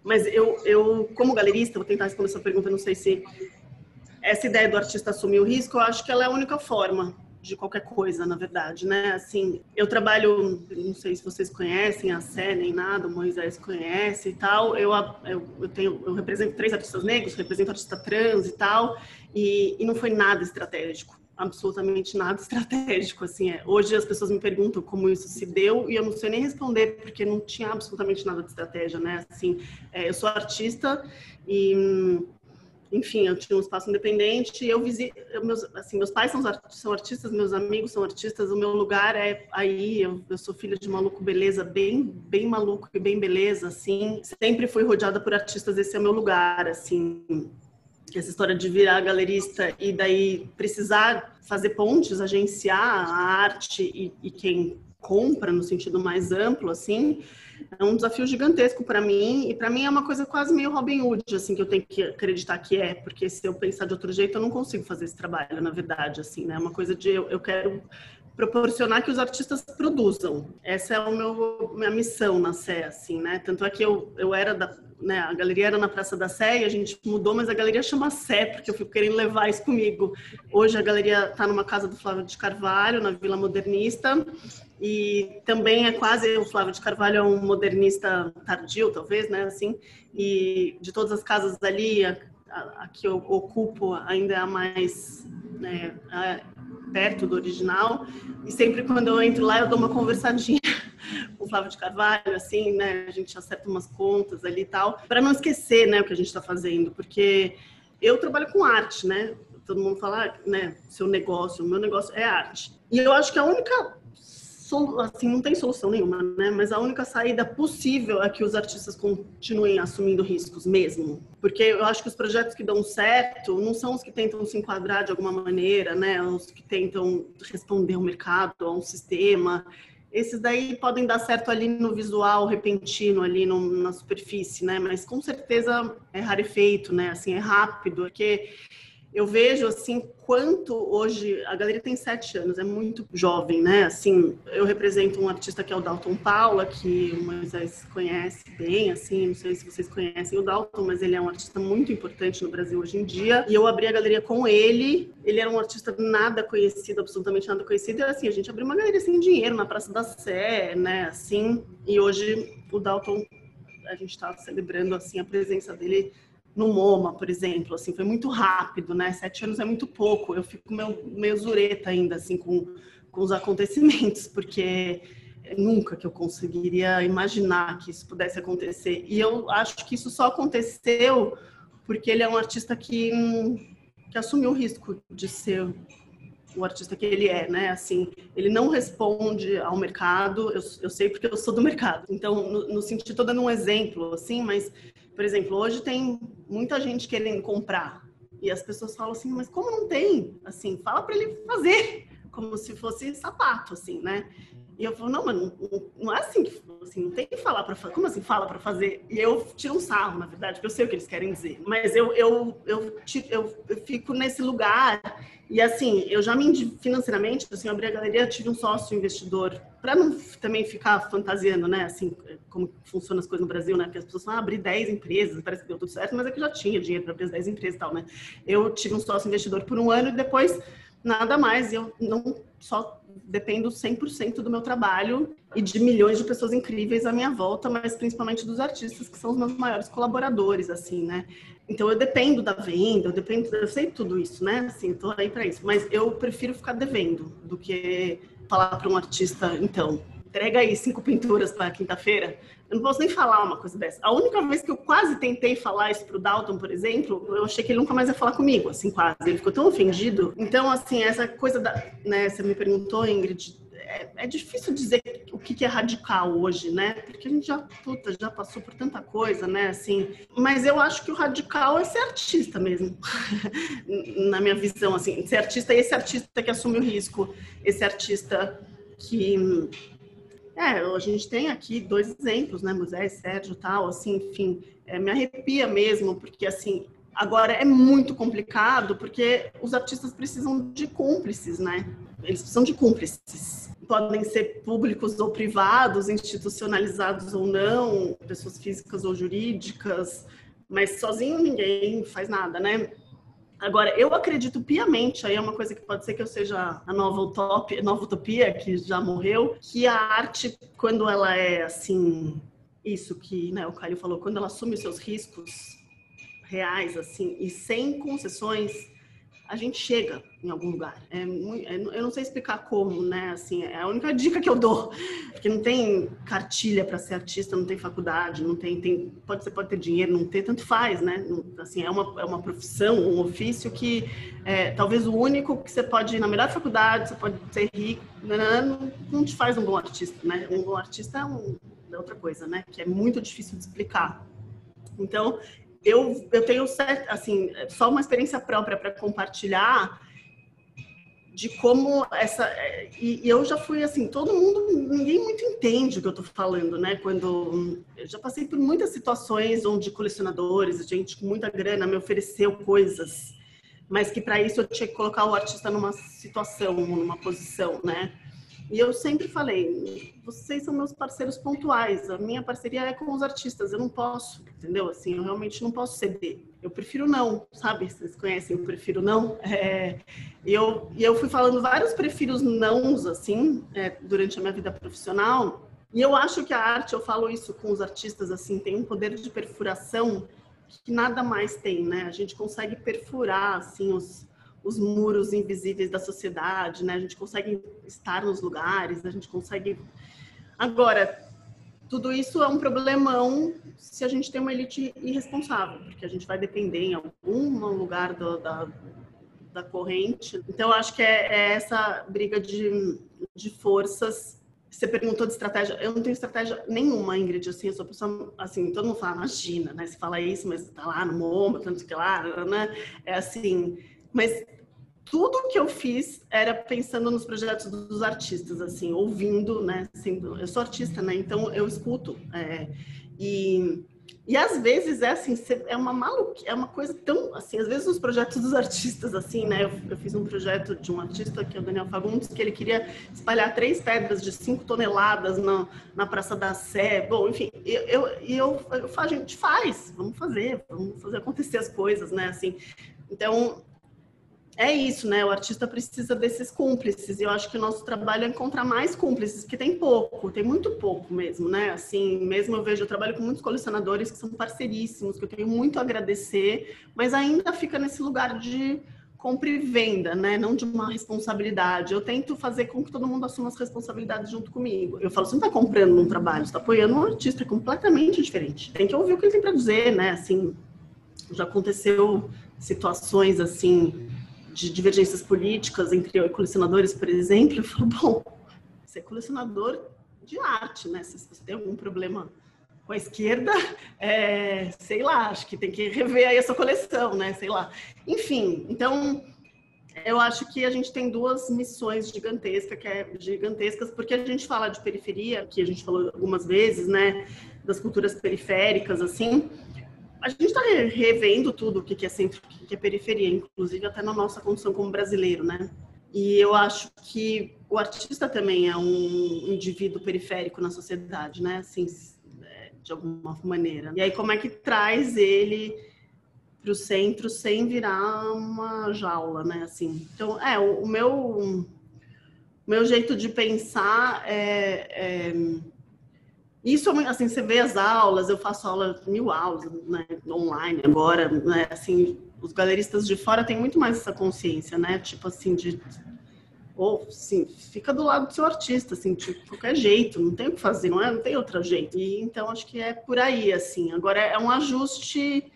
mas eu, eu como galerista, vou tentar responder essa pergunta, não sei se essa ideia do artista assumir o risco, eu acho que ela é a única forma de qualquer coisa, na verdade, né? Assim, eu trabalho, não sei se vocês conhecem a Sé nem nada, o Moisés conhece e tal. Eu, eu, eu, tenho, eu represento três artistas negros, represento artista trans e tal, e, e não foi nada estratégico absolutamente nada estratégico assim é. hoje as pessoas me perguntam como isso se deu e eu não sei nem responder porque não tinha absolutamente nada de estratégia né assim é, eu sou artista e enfim, eu tinha um espaço independente eu visito, meus, assim, meus pais são, são artistas, meus amigos são artistas, o meu lugar é aí, eu, eu sou filha de maluco beleza, bem, bem maluco e bem beleza, assim, sempre fui rodeada por artistas, esse é o meu lugar, assim, essa história de virar galerista e daí precisar fazer pontes, agenciar a arte e, e quem compra no sentido mais amplo, assim, é um desafio gigantesco para mim e para mim é uma coisa quase meio Robin Hood, assim, que eu tenho que acreditar que é, porque se eu pensar de outro jeito eu não consigo fazer esse trabalho, na verdade, assim, né? É uma coisa de eu, eu quero proporcionar que os artistas produzam. Essa é meu minha missão na Sé, assim, né? Tanto é que eu, eu era da, né, a galeria era na Praça da Sé e a gente mudou, mas a galeria chama Sé, porque eu fico querendo levar isso comigo. Hoje a galeria está numa casa do Flávio de Carvalho, na Vila Modernista, e também é quase, o Flávio de Carvalho é um modernista tardio, talvez, né, assim, e de todas as casas ali, a, a, a que eu ocupo ainda é a mais né, a, perto do original, e sempre quando eu entro lá eu dou uma conversadinha com o Flávio de Carvalho, assim, né, a gente acerta umas contas ali e tal, para não esquecer, né, o que a gente está fazendo, porque eu trabalho com arte, né, todo mundo fala, né, seu negócio, o meu negócio é arte. E eu acho que a única assim, não tem solução nenhuma, né? Mas a única saída possível é que os artistas continuem assumindo riscos mesmo. Porque eu acho que os projetos que dão certo não são os que tentam se enquadrar de alguma maneira, né? Os que tentam responder ao mercado, a um sistema. Esses daí podem dar certo ali no visual repentino, ali no, na superfície, né? Mas com certeza é rarefeito, né? Assim, é rápido, porque eu vejo assim quanto hoje a galeria tem sete anos, é muito jovem, né? Assim, eu represento um artista que é o Dalton Paula, que o Moisés conhece bem, assim, não sei se vocês conhecem o Dalton, mas ele é um artista muito importante no Brasil hoje em dia. E eu abri a galeria com ele. Ele era um artista nada conhecido, absolutamente nada conhecido. E assim, a gente abriu uma galeria sem dinheiro na Praça da Sé, né? Assim, e hoje o Dalton a gente está celebrando assim a presença dele no MoMA, por exemplo, assim, foi muito rápido, né? Sete anos é muito pouco. Eu fico meio, meio zureta ainda, assim, com, com os acontecimentos, porque nunca que eu conseguiria imaginar que isso pudesse acontecer. E eu acho que isso só aconteceu porque ele é um artista que, que assumiu o risco de ser o artista que ele é, né? Assim, ele não responde ao mercado. Eu, eu sei porque eu sou do mercado. Então, no, no sentido, estou dando um exemplo, assim, mas por exemplo, hoje tem muita gente querendo comprar e as pessoas falam assim, mas como não tem? Assim, fala para ele fazer, como se fosse sapato, assim, né? E eu falo, não, mas não, é assim, assim, não tem que falar para fazer. Como assim fala para fazer? E eu tiro um sarro, na verdade, porque eu sei o que eles querem dizer. Mas eu, eu, eu, eu, eu fico nesse lugar e assim, eu já me financeiramente, assim, eu abri a galeria, tive um sócio investidor, para não também ficar fantasiando, né, assim, como funcionam as coisas no Brasil, né, porque as pessoas falam, ah, abrir 10 empresas, parece que deu tudo certo, mas é que já tinha dinheiro para abrir as 10 empresas e tal, né. Eu tive um sócio investidor por um ano e depois nada mais, eu não só dependo 100% do meu trabalho e de milhões de pessoas incríveis à minha volta, mas principalmente dos artistas que são os meus maiores colaboradores, assim, né? Então eu dependo da venda, eu dependo, eu sei tudo isso, né? Assim, tô aí para isso, mas eu prefiro ficar devendo do que falar para um artista, então, entrega aí cinco pinturas para quinta-feira. Eu não posso nem falar uma coisa dessa. A única vez que eu quase tentei falar isso pro Dalton, por exemplo, eu achei que ele nunca mais ia falar comigo, assim, quase. Ele ficou tão ofendido. Então, assim, essa coisa da, né, você me perguntou, Ingrid, é, é, difícil dizer o que, é radical hoje, né? Porque a gente já, puta, já passou por tanta coisa, né? Assim, mas eu acho que o radical é ser artista mesmo, na minha visão, assim, ser artista e esse artista que assume o risco, esse artista que é, a gente tem aqui dois exemplos, né, Moisés, Sérgio, tal, assim, enfim, é, me arrepia mesmo, porque assim, agora é muito complicado, porque os artistas precisam de cúmplices, né? Eles precisam de cúmplices. Podem ser públicos ou privados, institucionalizados ou não, pessoas físicas ou jurídicas, mas sozinho ninguém faz nada, né? Agora, eu acredito piamente, aí é uma coisa que pode ser que eu seja a nova utopia, nova utopia, que já morreu, que a arte, quando ela é assim, isso que né, o Caio falou, quando ela assume os seus riscos reais, assim, e sem concessões, a gente chega em algum lugar. É, é, eu não sei explicar como, né? Assim, é a única dica que eu dou, porque não tem cartilha para ser artista, não tem faculdade, não tem, tem pode você pode ter dinheiro, não ter, tanto faz, né? Assim, é uma, é uma profissão, um ofício que é, talvez o único que você pode ir na melhor faculdade, você pode ser rico, não, não te faz um bom artista, né? Um bom artista é, um, é outra coisa, né? Que é muito difícil de explicar. Então, eu, eu tenho assim, só uma experiência própria para compartilhar de como essa e, e, eu já fui assim todo mundo ninguém muito entende o que eu estou falando né? Quando eu já passei por muitas situações onde colecionadores gente com muita grana me ofereceu coisas mas que para isso eu tinha que colocar o artista numa situação numa posição né e eu sempre falei, vocês são meus parceiros pontuais, a minha parceria é com os artistas, eu não posso, entendeu? Assim, eu realmente não posso ceder. Eu prefiro não, sabe? Vocês conhecem, eu prefiro não. É, e eu, e eu fui falando vários prefiros nãos, assim, é, durante a minha vida profissional. E eu acho que a arte, eu falo isso com os artistas, assim, tem um poder de perfuração que nada mais tem, né? A gente consegue perfurar, assim, os os muros invisíveis da sociedade, né? A gente consegue estar nos lugares, a gente consegue. Agora, tudo isso é um problemão se a gente tem uma elite irresponsável, porque a gente vai depender em algum lugar do, da, da corrente. Então, acho que é, é essa briga de, de forças você perguntou de estratégia, eu não tenho estratégia nenhuma, Ingrid, assim, eu sou pessoa, assim, todo mundo fala, imagina, né, você fala isso, mas tá lá no MoMA, tanto que lá, né, é assim, mas tudo que eu fiz era pensando nos projetos dos artistas, assim, ouvindo, né, sendo, eu sou artista, né, então eu escuto, é, e e às vezes é assim, é uma maluca, é uma coisa tão assim, às vezes os projetos dos artistas assim, né? Eu, eu, fiz um projeto de um artista que é o Daniel Fagundes, que ele queria espalhar três pedras de cinco toneladas na, na Praça da Sé. Bom, enfim, eu, eu, eu, eu, a gente faz, vamos fazer, vamos fazer acontecer as coisas, né? Assim, então é isso, né? O artista precisa desses cúmplices. E eu acho que o nosso trabalho é encontrar mais cúmplices, porque tem pouco, tem muito pouco mesmo, né? Assim, mesmo eu vejo, eu trabalho com muitos colecionadores que são parceiríssimos, que eu tenho muito a agradecer, mas ainda fica nesse lugar de compra e venda, né? Não de uma responsabilidade. Eu tento fazer com que todo mundo assuma as responsabilidades junto comigo. Eu falo, você não está comprando um trabalho, você está apoiando um artista, é completamente diferente. Tem que ouvir o que ele tem para dizer, né? Assim, já aconteceu situações assim de divergências políticas entre colecionadores, por exemplo, eu falo, bom, você é colecionador de arte, né? Se você tem algum problema com a esquerda, é, sei lá, acho que tem que rever aí essa coleção, né? Sei lá. Enfim, então eu acho que a gente tem duas missões gigantescas, que é gigantescas, porque a gente fala de periferia, que a gente falou algumas vezes, né? Das culturas periféricas, assim a gente está revendo tudo o que é centro, o que é periferia, inclusive até na nossa condição como brasileiro, né? E eu acho que o artista também é um indivíduo periférico na sociedade, né? Assim, é, de alguma maneira. E aí, como é que traz ele para o centro sem virar uma jaula, né? Assim, então, é, o, meu, meu jeito de pensar é, é isso, assim, você vê as aulas, eu faço aula, mil aulas, né, online agora, né, assim, os galeristas de fora têm muito mais essa consciência, né, tipo assim, de, ou, sim, fica do lado do seu artista, assim, de qualquer jeito, não tem o que fazer, não, é, não tem outro jeito. E, então, acho que é por aí, assim. Agora, é um ajuste,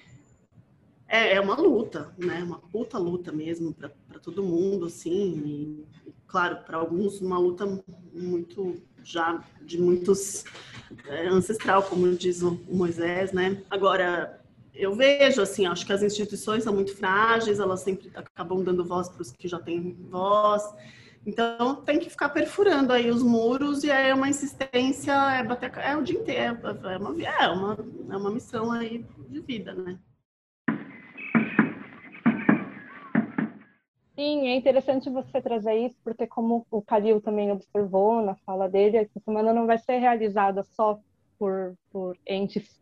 é, é uma luta, né, uma puta luta mesmo para todo mundo, assim, e, claro, para alguns uma luta muito, já de muitos ancestral, como diz o Moisés, né? Agora, eu vejo, assim, acho que as instituições são muito frágeis, elas sempre acabam dando voz para os que já têm voz. Então, tem que ficar perfurando aí os muros e é uma insistência, é bater, é o dia inteiro, é uma, é uma, é uma missão aí de vida, né? Sim, é interessante você trazer isso, porque como o Calil também observou na fala dele, essa semana não vai ser realizada só por, por entes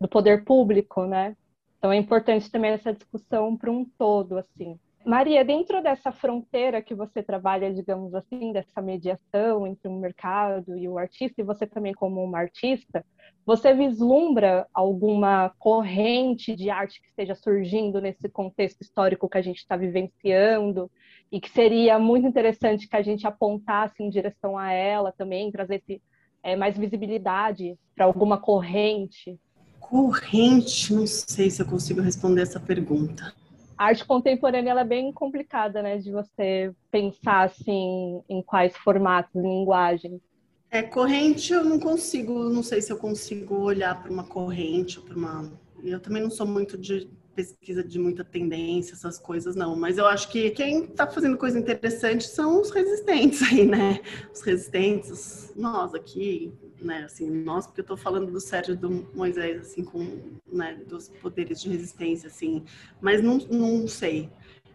do poder público, né? Então é importante também essa discussão para um todo, assim. Maria, dentro dessa fronteira que você trabalha, digamos assim, dessa mediação entre o mercado e o artista, e você também como uma artista, você vislumbra alguma corrente de arte que esteja surgindo nesse contexto histórico que a gente está vivenciando e que seria muito interessante que a gente apontasse em direção a ela também, trazer é, mais visibilidade para alguma corrente? Corrente, não sei se eu consigo responder essa pergunta a arte contemporânea ela é bem complicada, né, de você pensar assim em quais formatos, linguagens. É corrente, eu não consigo, não sei se eu consigo olhar para uma corrente ou para uma. Eu também não sou muito de pesquisa de muita tendência, essas coisas não. Mas eu acho que quem está fazendo coisa interessante são os resistentes aí, né? Os resistentes, nós aqui, né? Assim, nós, porque eu estou falando do Sérgio do Moisés, assim, com, né, dos poderes de resistência, assim. Mas não, não sei.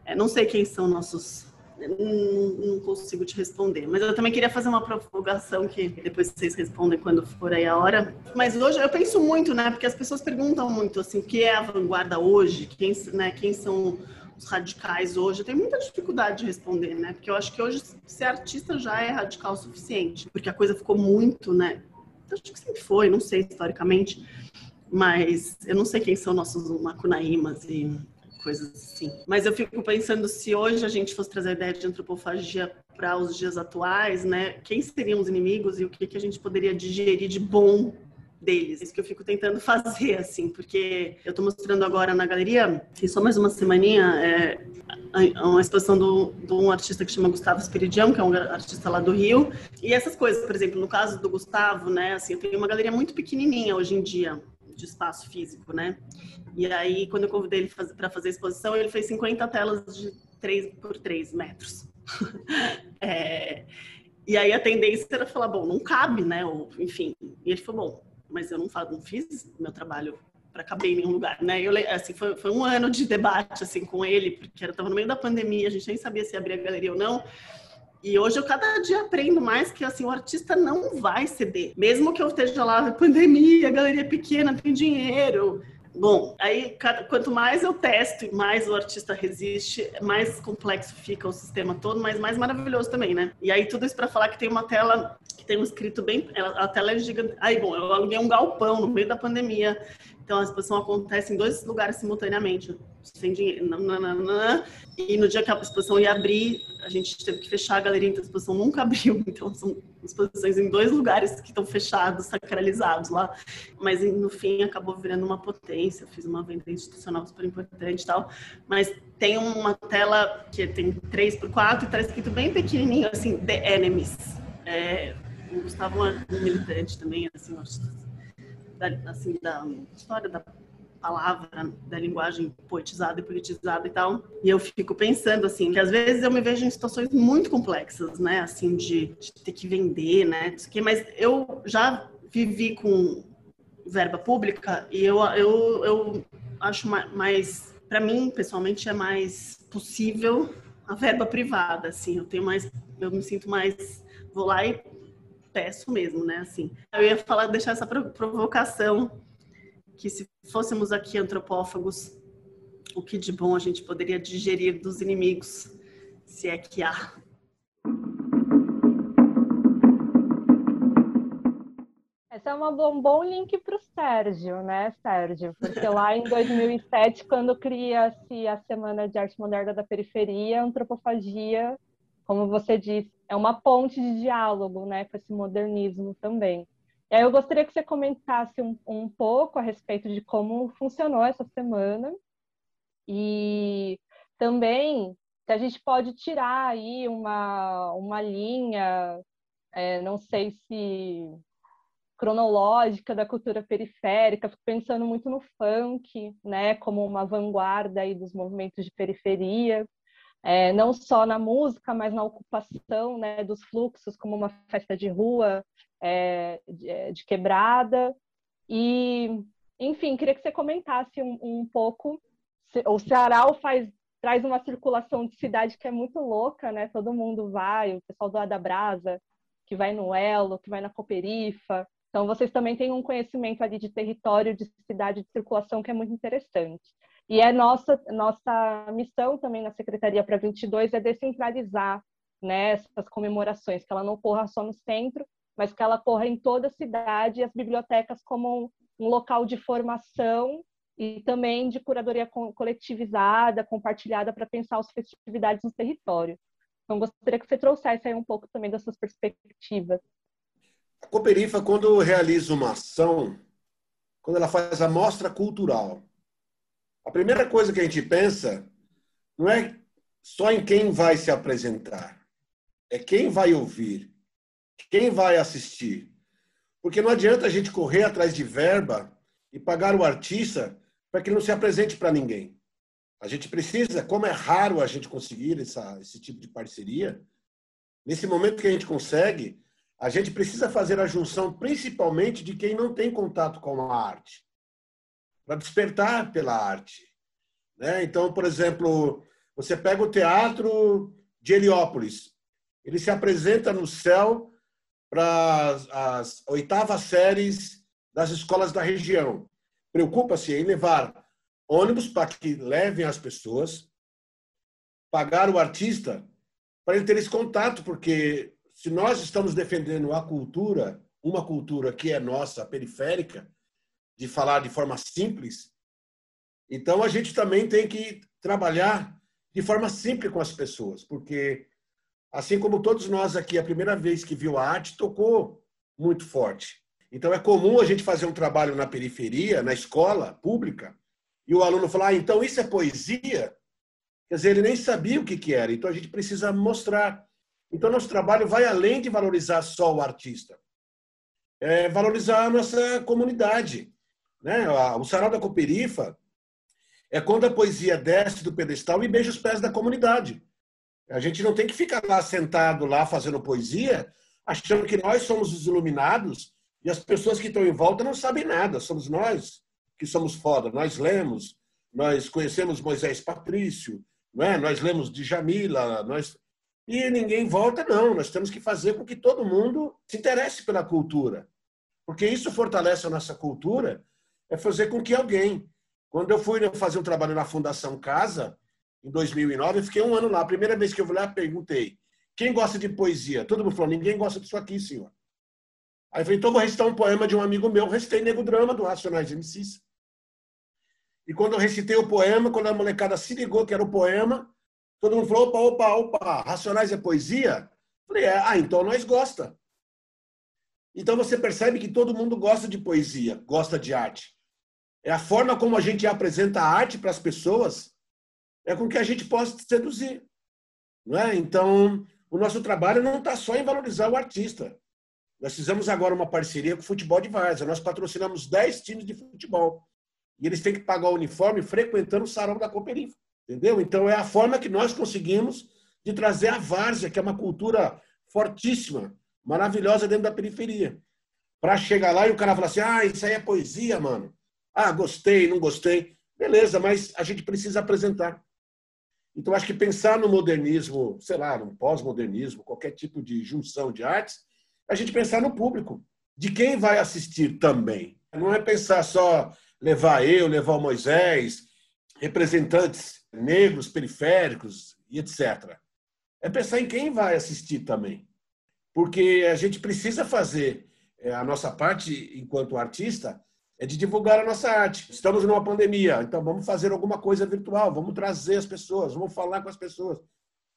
É, não sei quem são nossos não, não, consigo te responder. Mas eu também queria fazer uma provocação que depois vocês respondem quando for aí a hora. Mas hoje eu penso muito, né? Porque as pessoas perguntam muito assim, o que é a vanguarda hoje? Quem, né, quem são os radicais hoje? Eu tenho muita dificuldade de responder, né? Porque eu acho que hoje ser artista já é radical o suficiente, porque a coisa ficou muito, né? Acho que sempre foi, não sei historicamente, mas eu não sei quem são nossos macunaímas e coisas assim. Mas eu fico pensando se hoje a gente fosse trazer a ideia de antropofagia para os dias atuais, né? Quem seriam os inimigos e o que, que a gente poderia digerir de bom deles. Isso que eu fico tentando fazer, assim, porque eu estou mostrando agora na galeria, tem só mais uma semaninha, é, uma exposição de um artista que chama Gustavo Espiridião, que é um artista lá do Rio. E essas coisas, por exemplo, no caso do Gustavo, né, assim, eu tenho uma galeria muito pequenininha hoje em dia, de espaço físico, né? E aí, quando eu convidei ele para fazer a exposição, ele fez 50 telas de 3 por 3 metros. é, e aí a tendência era falar, bom, não cabe, né? Ou, enfim. E ele falou, bom, mas eu não, falo, não fiz meu trabalho para caber em nenhum lugar, né? Eu, assim, foi, foi um ano de debate, assim, com ele, porque eu estava no meio da pandemia, a gente nem sabia se abrir a galeria ou não. E hoje eu cada dia aprendo mais que assim o artista não vai ceder. Mesmo que eu esteja lá pandemia, a galeria é pequena, tem dinheiro, Bom, aí quanto mais eu testo e mais o artista resiste, mais complexo fica o sistema todo, mas mais maravilhoso também, né? E aí tudo isso para falar que tem uma tela que tem um escrito bem, a tela é gigante. Aí, bom, eu aluguei um galpão no meio da pandemia. Então a exposição acontece em dois lugares simultaneamente, sem dinheiro. Nananana. E no dia que a exposição ia abrir, a gente teve que fechar a galeria, então a exposição nunca abriu. Então são exposições em dois lugares que estão fechados, sacralizados lá. Mas no fim acabou virando uma potência. fiz uma venda institucional super importante e tal. Mas tem uma tela que tem 3 por 4 e está escrito bem pequenininho, assim, The Enemies. É, o Gustavo é um militante também, assim, assim, da história da palavra, da linguagem poetizada e politizada e tal. E eu fico pensando, assim, que às vezes eu me vejo em situações muito complexas, né? Assim, de, de ter que vender, né? Mas eu já vivi com verba pública e eu, eu, eu acho mais, para mim, pessoalmente, é mais possível a verba privada, assim. Eu tenho mais, eu me sinto mais, vou lá e peço mesmo, né? Assim, eu ia falar, deixar essa provocação que se fôssemos aqui antropófagos, o que de bom a gente poderia digerir dos inimigos, se é que há. Esse é uma, um bom link para o Sérgio, né, Sérgio? Porque lá em 2007, quando cria-se a Semana de Arte Moderna da Periferia, a antropofagia, como você disse, é uma ponte de diálogo né, com esse modernismo também. E aí eu gostaria que você comentasse um, um pouco a respeito de como funcionou essa semana. E também se a gente pode tirar aí uma, uma linha, é, não sei se cronológica da cultura periférica, fico pensando muito no funk, né, como uma vanguarda aí dos movimentos de periferia, é, não só na música, mas na ocupação né, dos fluxos, como uma festa de rua, é, de, é, de, quebrada. E, enfim, queria que você comentasse um, um pouco. O Ceará faz, traz uma circulação de cidade que é muito louca, né? Todo mundo vai, o pessoal do Ada Brasa, que vai no Elo, que vai na Coperifa. Então, vocês também têm um conhecimento ali de território, de cidade, de circulação que é muito interessante. E é nossa nossa missão também na Secretaria para 22 é descentralizar né, essas comemorações, que ela não ocorra só no centro, mas que ela ocorra em toda a cidade as bibliotecas como um, um local de formação e também de curadoria coletivizada, compartilhada para pensar as festividades no território. Então, gostaria que você trouxesse aí um pouco também dessas perspectivas. A Cooperifa, quando realiza uma ação, quando ela faz a mostra cultural, a primeira coisa que a gente pensa não é só em quem vai se apresentar, é quem vai ouvir, quem vai assistir. Porque não adianta a gente correr atrás de verba e pagar o artista para que ele não se apresente para ninguém. A gente precisa, como é raro a gente conseguir essa, esse tipo de parceria, nesse momento que a gente consegue, a gente precisa fazer a junção principalmente de quem não tem contato com a arte para despertar pela arte. Né? Então, por exemplo, você pega o teatro de Heliópolis, ele se apresenta no céu para as oitavas séries das escolas da região. Preocupa-se em levar ônibus para que levem as pessoas, pagar o artista para ele ter esse contato, porque se nós estamos defendendo a cultura, uma cultura que é nossa, periférica, de falar de forma simples. Então a gente também tem que trabalhar de forma simples com as pessoas, porque assim como todos nós aqui, a primeira vez que viu a arte tocou muito forte. Então é comum a gente fazer um trabalho na periferia, na escola pública, e o aluno falar, ah, então isso é poesia? Quer dizer, ele nem sabia o que, que era. Então a gente precisa mostrar. Então nosso trabalho vai além de valorizar só o artista. É valorizar a nossa comunidade. Né? O Sarau da Cooperifa é quando a poesia desce do pedestal e beija os pés da comunidade. A gente não tem que ficar lá sentado lá fazendo poesia, achando que nós somos os iluminados e as pessoas que estão em volta não sabem nada. Somos nós que somos foda. Nós lemos, nós conhecemos Moisés Patrício, não é? Nós lemos de Jamila, nós e ninguém volta não. Nós temos que fazer com que todo mundo se interesse pela cultura, porque isso fortalece a nossa cultura. É fazer com que alguém quando eu fui fazer um trabalho na Fundação Casa, em 2009, eu fiquei um ano lá. A primeira vez que eu fui lá, perguntei: quem gosta de poesia? Todo mundo falou: ninguém gosta disso aqui, senhor. Aí eu falei: então vou recitar um poema de um amigo meu. Recitei Nego Drama, do Racionais MCs. E quando eu recitei o poema, quando a molecada se ligou que era o poema, todo mundo falou: opa, opa, opa, Racionais é poesia? Eu falei: é, ah, então nós gosta. Então você percebe que todo mundo gosta de poesia, gosta de arte. É a forma como a gente apresenta a arte para as pessoas, é com que a gente possa seduzir. Não é? Então, o nosso trabalho não está só em valorizar o artista. Nós fizemos agora uma parceria com o Futebol de Várzea. Nós patrocinamos 10 times de futebol. E eles têm que pagar o uniforme frequentando o sarau da Cooperifa. Entendeu? Então, é a forma que nós conseguimos de trazer a várzea, que é uma cultura fortíssima, maravilhosa dentro da periferia. Para chegar lá e o cara falar assim: ah, isso aí é poesia, mano. Ah, gostei, não gostei. Beleza, mas a gente precisa apresentar. Então, acho que pensar no modernismo, sei lá, no pós-modernismo, qualquer tipo de junção de artes, a gente pensar no público, de quem vai assistir também. Não é pensar só levar eu, levar o Moisés, representantes negros, periféricos e etc. É pensar em quem vai assistir também. Porque a gente precisa fazer eh, a nossa parte enquanto artista é de divulgar a nossa arte. Estamos numa pandemia, então vamos fazer alguma coisa virtual, vamos trazer as pessoas, vamos falar com as pessoas.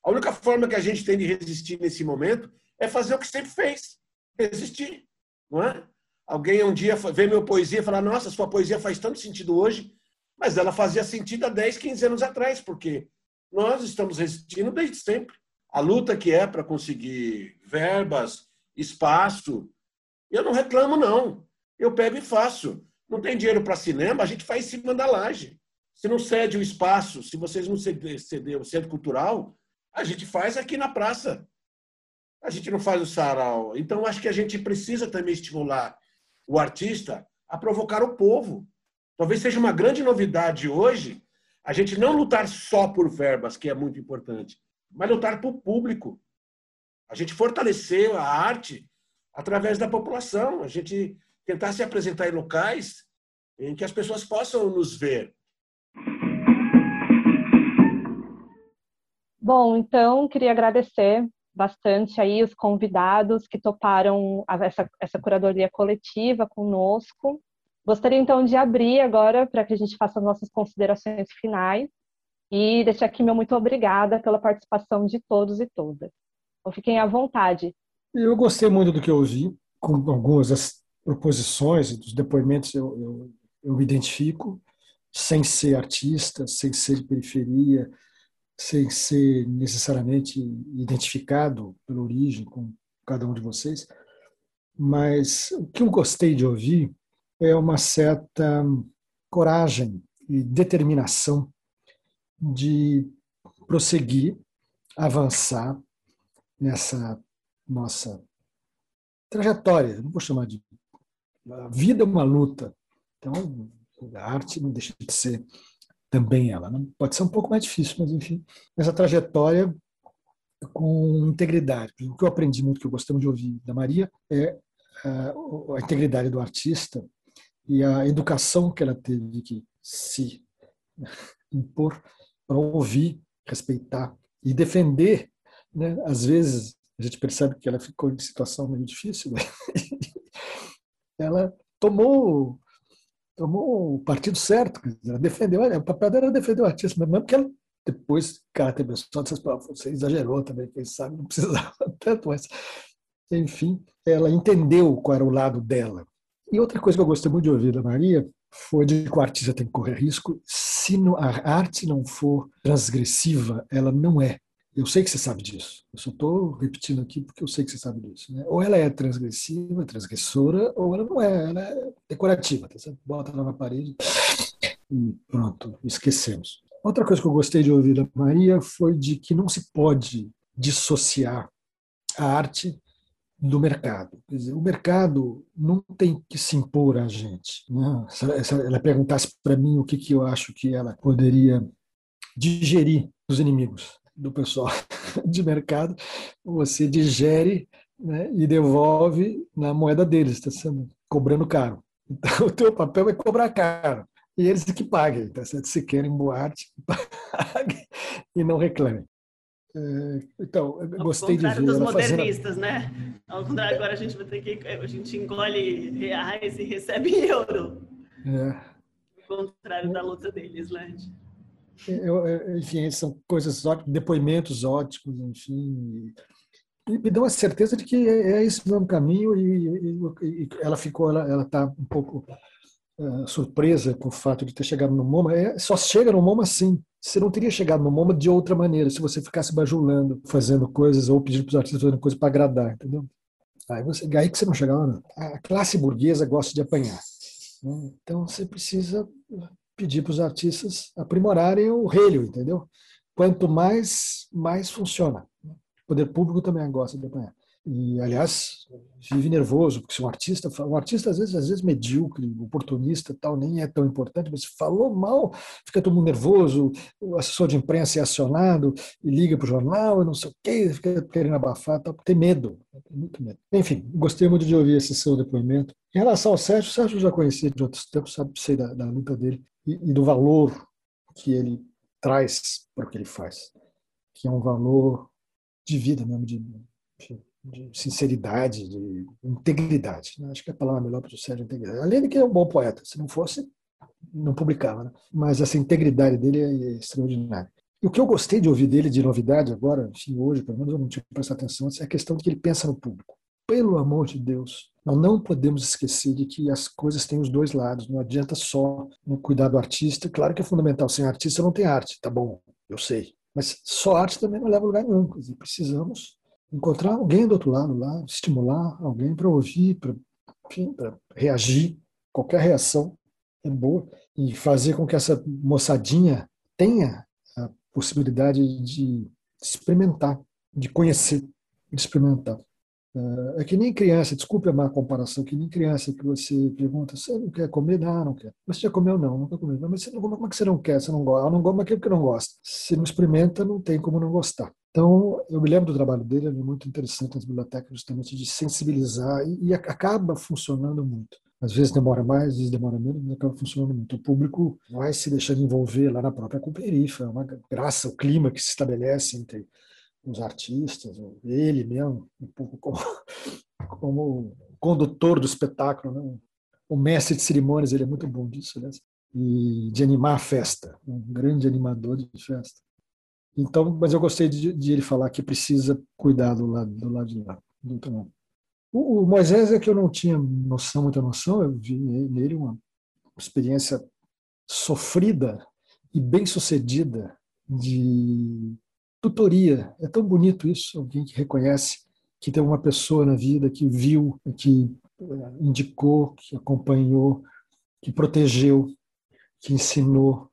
A única forma que a gente tem de resistir nesse momento é fazer o que sempre fez, resistir, não é? Alguém um dia vê minha poesia e fala, nossa, sua poesia faz tanto sentido hoje, mas ela fazia sentido há 10, 15 anos atrás, porque nós estamos resistindo desde sempre. A luta que é para conseguir verbas, espaço, eu não reclamo, não. Eu pego e faço. Não tem dinheiro para cinema, a gente faz em cima da laje. Se não cede o espaço, se vocês não ceder o centro cultural, a gente faz aqui na praça. A gente não faz o sarau. Então, acho que a gente precisa também estimular o artista a provocar o povo. Talvez seja uma grande novidade hoje a gente não lutar só por verbas, que é muito importante, mas lutar por público. A gente fortalecer a arte através da população. A gente tentar se apresentar em locais em que as pessoas possam nos ver. Bom, então queria agradecer bastante aí os convidados que toparam essa, essa curadoria coletiva conosco. Gostaria então de abrir agora para que a gente faça nossas considerações finais e deixar aqui meu muito obrigada pela participação de todos e todas. Então, fiquem à vontade. Eu gostei muito do que eu ouvi, com algumas das proposições e dos depoimentos eu, eu, eu me identifico, sem ser artista, sem ser de periferia, sem ser necessariamente identificado pela origem com cada um de vocês. Mas o que eu gostei de ouvir é uma certa coragem e determinação de prosseguir, avançar nessa nossa trajetória, não vou chamar de a vida é uma luta. Então, a arte não deixa de ser também ela. Não pode ser um pouco mais difícil, mas enfim, essa trajetória com integridade. O que eu aprendi muito, que eu gostei de ouvir da Maria, é a integridade do artista e a educação que ela teve que se impor para ouvir, respeitar e defender. Né? Às vezes a gente percebe que ela ficou em situação meio difícil, né? ela tomou tomou o partido certo, ela defendeu, o papel dela era defender o artista, mas mesmo que ela depois, cara, teve você exagerou também, quem sabe, não precisava tanto, mas enfim, ela entendeu qual era o lado dela. E outra coisa que eu gostei muito de ouvir da Maria foi de que o artista tem que correr risco. Se a arte não for transgressiva, ela não é. Eu sei que você sabe disso. Eu só estou repetindo aqui porque eu sei que você sabe disso. Né? Ou ela é transgressiva, transgressora, ou ela não é. Ela é decorativa. Tá? Você bota ela na parede e pronto, esquecemos. Outra coisa que eu gostei de ouvir da Maria foi de que não se pode dissociar a arte do mercado. Quer dizer, o mercado não tem que se impor a gente. Né? Se ela perguntasse para mim o que, que eu acho que ela poderia digerir dos inimigos do pessoal de mercado, você digere né, e devolve na moeda deles, está sendo cobrando caro. Então, o teu papel é cobrar caro. E eles que paguem. Tá Se querem boate, paguem e não reclamem. É, então, eu gostei de ver. dos modernistas, fazendo... né? Ao contrário, agora a gente vai ter que. A gente engole reais e recebe euro. É. Ao contrário da luta deles, né? Eu, enfim, são coisas ótimas, depoimentos ótimos, enfim. E me dão a certeza de que é, é esse mesmo caminho e, e, e ela ficou, ela está um pouco uh, surpresa com o fato de ter chegado no MoMA. É, só chega no MoMA sim. Você não teria chegado no MoMA de outra maneira, se você ficasse bajulando, fazendo coisas ou pedindo para os artistas fazendo coisas para agradar, entendeu? Aí, você, aí que você não chega lá, não. A classe burguesa gosta de apanhar. Né? Então você precisa pedir para os artistas aprimorarem o relho, entendeu? Quanto mais, mais funciona. O poder público também gosta de apanhar. E, aliás, vive nervoso, porque se um artista, um artista às vezes, às vezes medíocre, oportunista tal, nem é tão importante, mas falou mal, fica todo mundo nervoso, o assessor de imprensa é acionado e liga para o jornal e não sei o quê, fica querendo abafar, tal, tem medo, tem muito medo. Enfim, gostei muito de ouvir esse seu depoimento. Em relação ao Sérgio, o Sérgio já conhecia de outros tempos, sabe, sei da, da luta dele e, e do valor que ele traz para o que ele faz, que é um valor de vida mesmo, de, de de sinceridade, de integridade. Né? Acho que a palavra melhor para o Sérgio é integridade. Além de que é um bom poeta, se não fosse, não publicava. Né? Mas essa integridade dele é, é extraordinária. E o que eu gostei de ouvir dele de novidade agora, enfim, hoje, pelo menos eu não tinha prestado atenção, é a questão de que ele pensa no público. Pelo amor de Deus, nós não podemos esquecer de que as coisas têm os dois lados. Não adianta só cuidar do artista. Claro que é fundamental. Sem artista não tem arte, tá bom, eu sei. Mas só arte também não leva a lugar nenhum. Precisamos encontrar alguém do outro lado lá, estimular alguém para ouvir, para reagir. Qualquer reação é boa e fazer com que essa moçadinha tenha a possibilidade de experimentar, de conhecer, de experimentar. É, é que nem criança, desculpe a má comparação, que nem criança que você pergunta, você não quer comer? Não, não quer. Você já comeu? Não, nunca comeu. Mas você não, como é que você não quer? Você não gosta? Eu não gosto, mas é porque não gosta. Se não experimenta, não tem como não gostar. Então, eu me lembro do trabalho dele, é muito interessante nas bibliotecas, justamente de sensibilizar, e, e acaba funcionando muito. Às vezes demora mais, às vezes demora menos, mas acaba funcionando muito. O público vai se deixando envolver lá na própria Cooperifa, é uma graça, o clima que se estabelece entre os artistas, ele mesmo, um pouco como, como condutor do espetáculo, né? o mestre de cerimônias, ele é muito bom disso, né? e de animar a festa, um grande animador de festa. Então, mas eu gostei de, de, ele falar que precisa cuidar do lado, do lado de lá. Outro O, o, Moisés é que eu não tinha noção, muita noção, eu vi nele uma experiência sofrida e bem sucedida de tutoria. É tão bonito isso, alguém que reconhece que tem uma pessoa na vida que viu, que indicou, que acompanhou, que protegeu, que ensinou,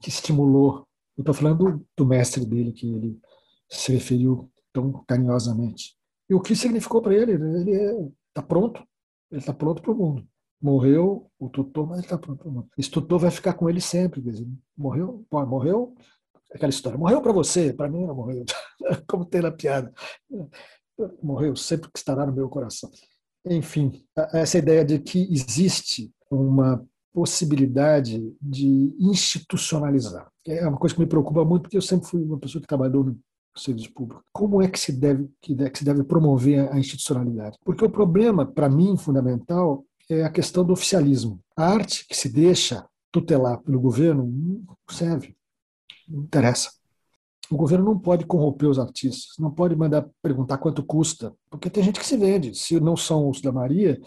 que estimulou eu estou falando do mestre dele, que ele se referiu tão carinhosamente. E o que significou para ele? Ele está é, pronto, ele está pronto para o mundo. Morreu o tutor, mas ele está pronto para o mundo. Esse tutor vai ficar com ele sempre. Dizer, morreu, pô, morreu, aquela história. Morreu para você, para mim não morreu. Como tem na piada. Morreu sempre que estará no meu coração. Enfim, essa ideia de que existe uma possibilidade de institucionalizar. É uma coisa que me preocupa muito, porque eu sempre fui uma pessoa que trabalhou no serviço público. Como é que se deve, que se deve promover a institucionalidade? Porque o problema, para mim, fundamental, é a questão do oficialismo. A arte que se deixa tutelar pelo governo não serve, não interessa. O governo não pode corromper os artistas, não pode mandar perguntar quanto custa, porque tem gente que se vende. Se não são os da Maria,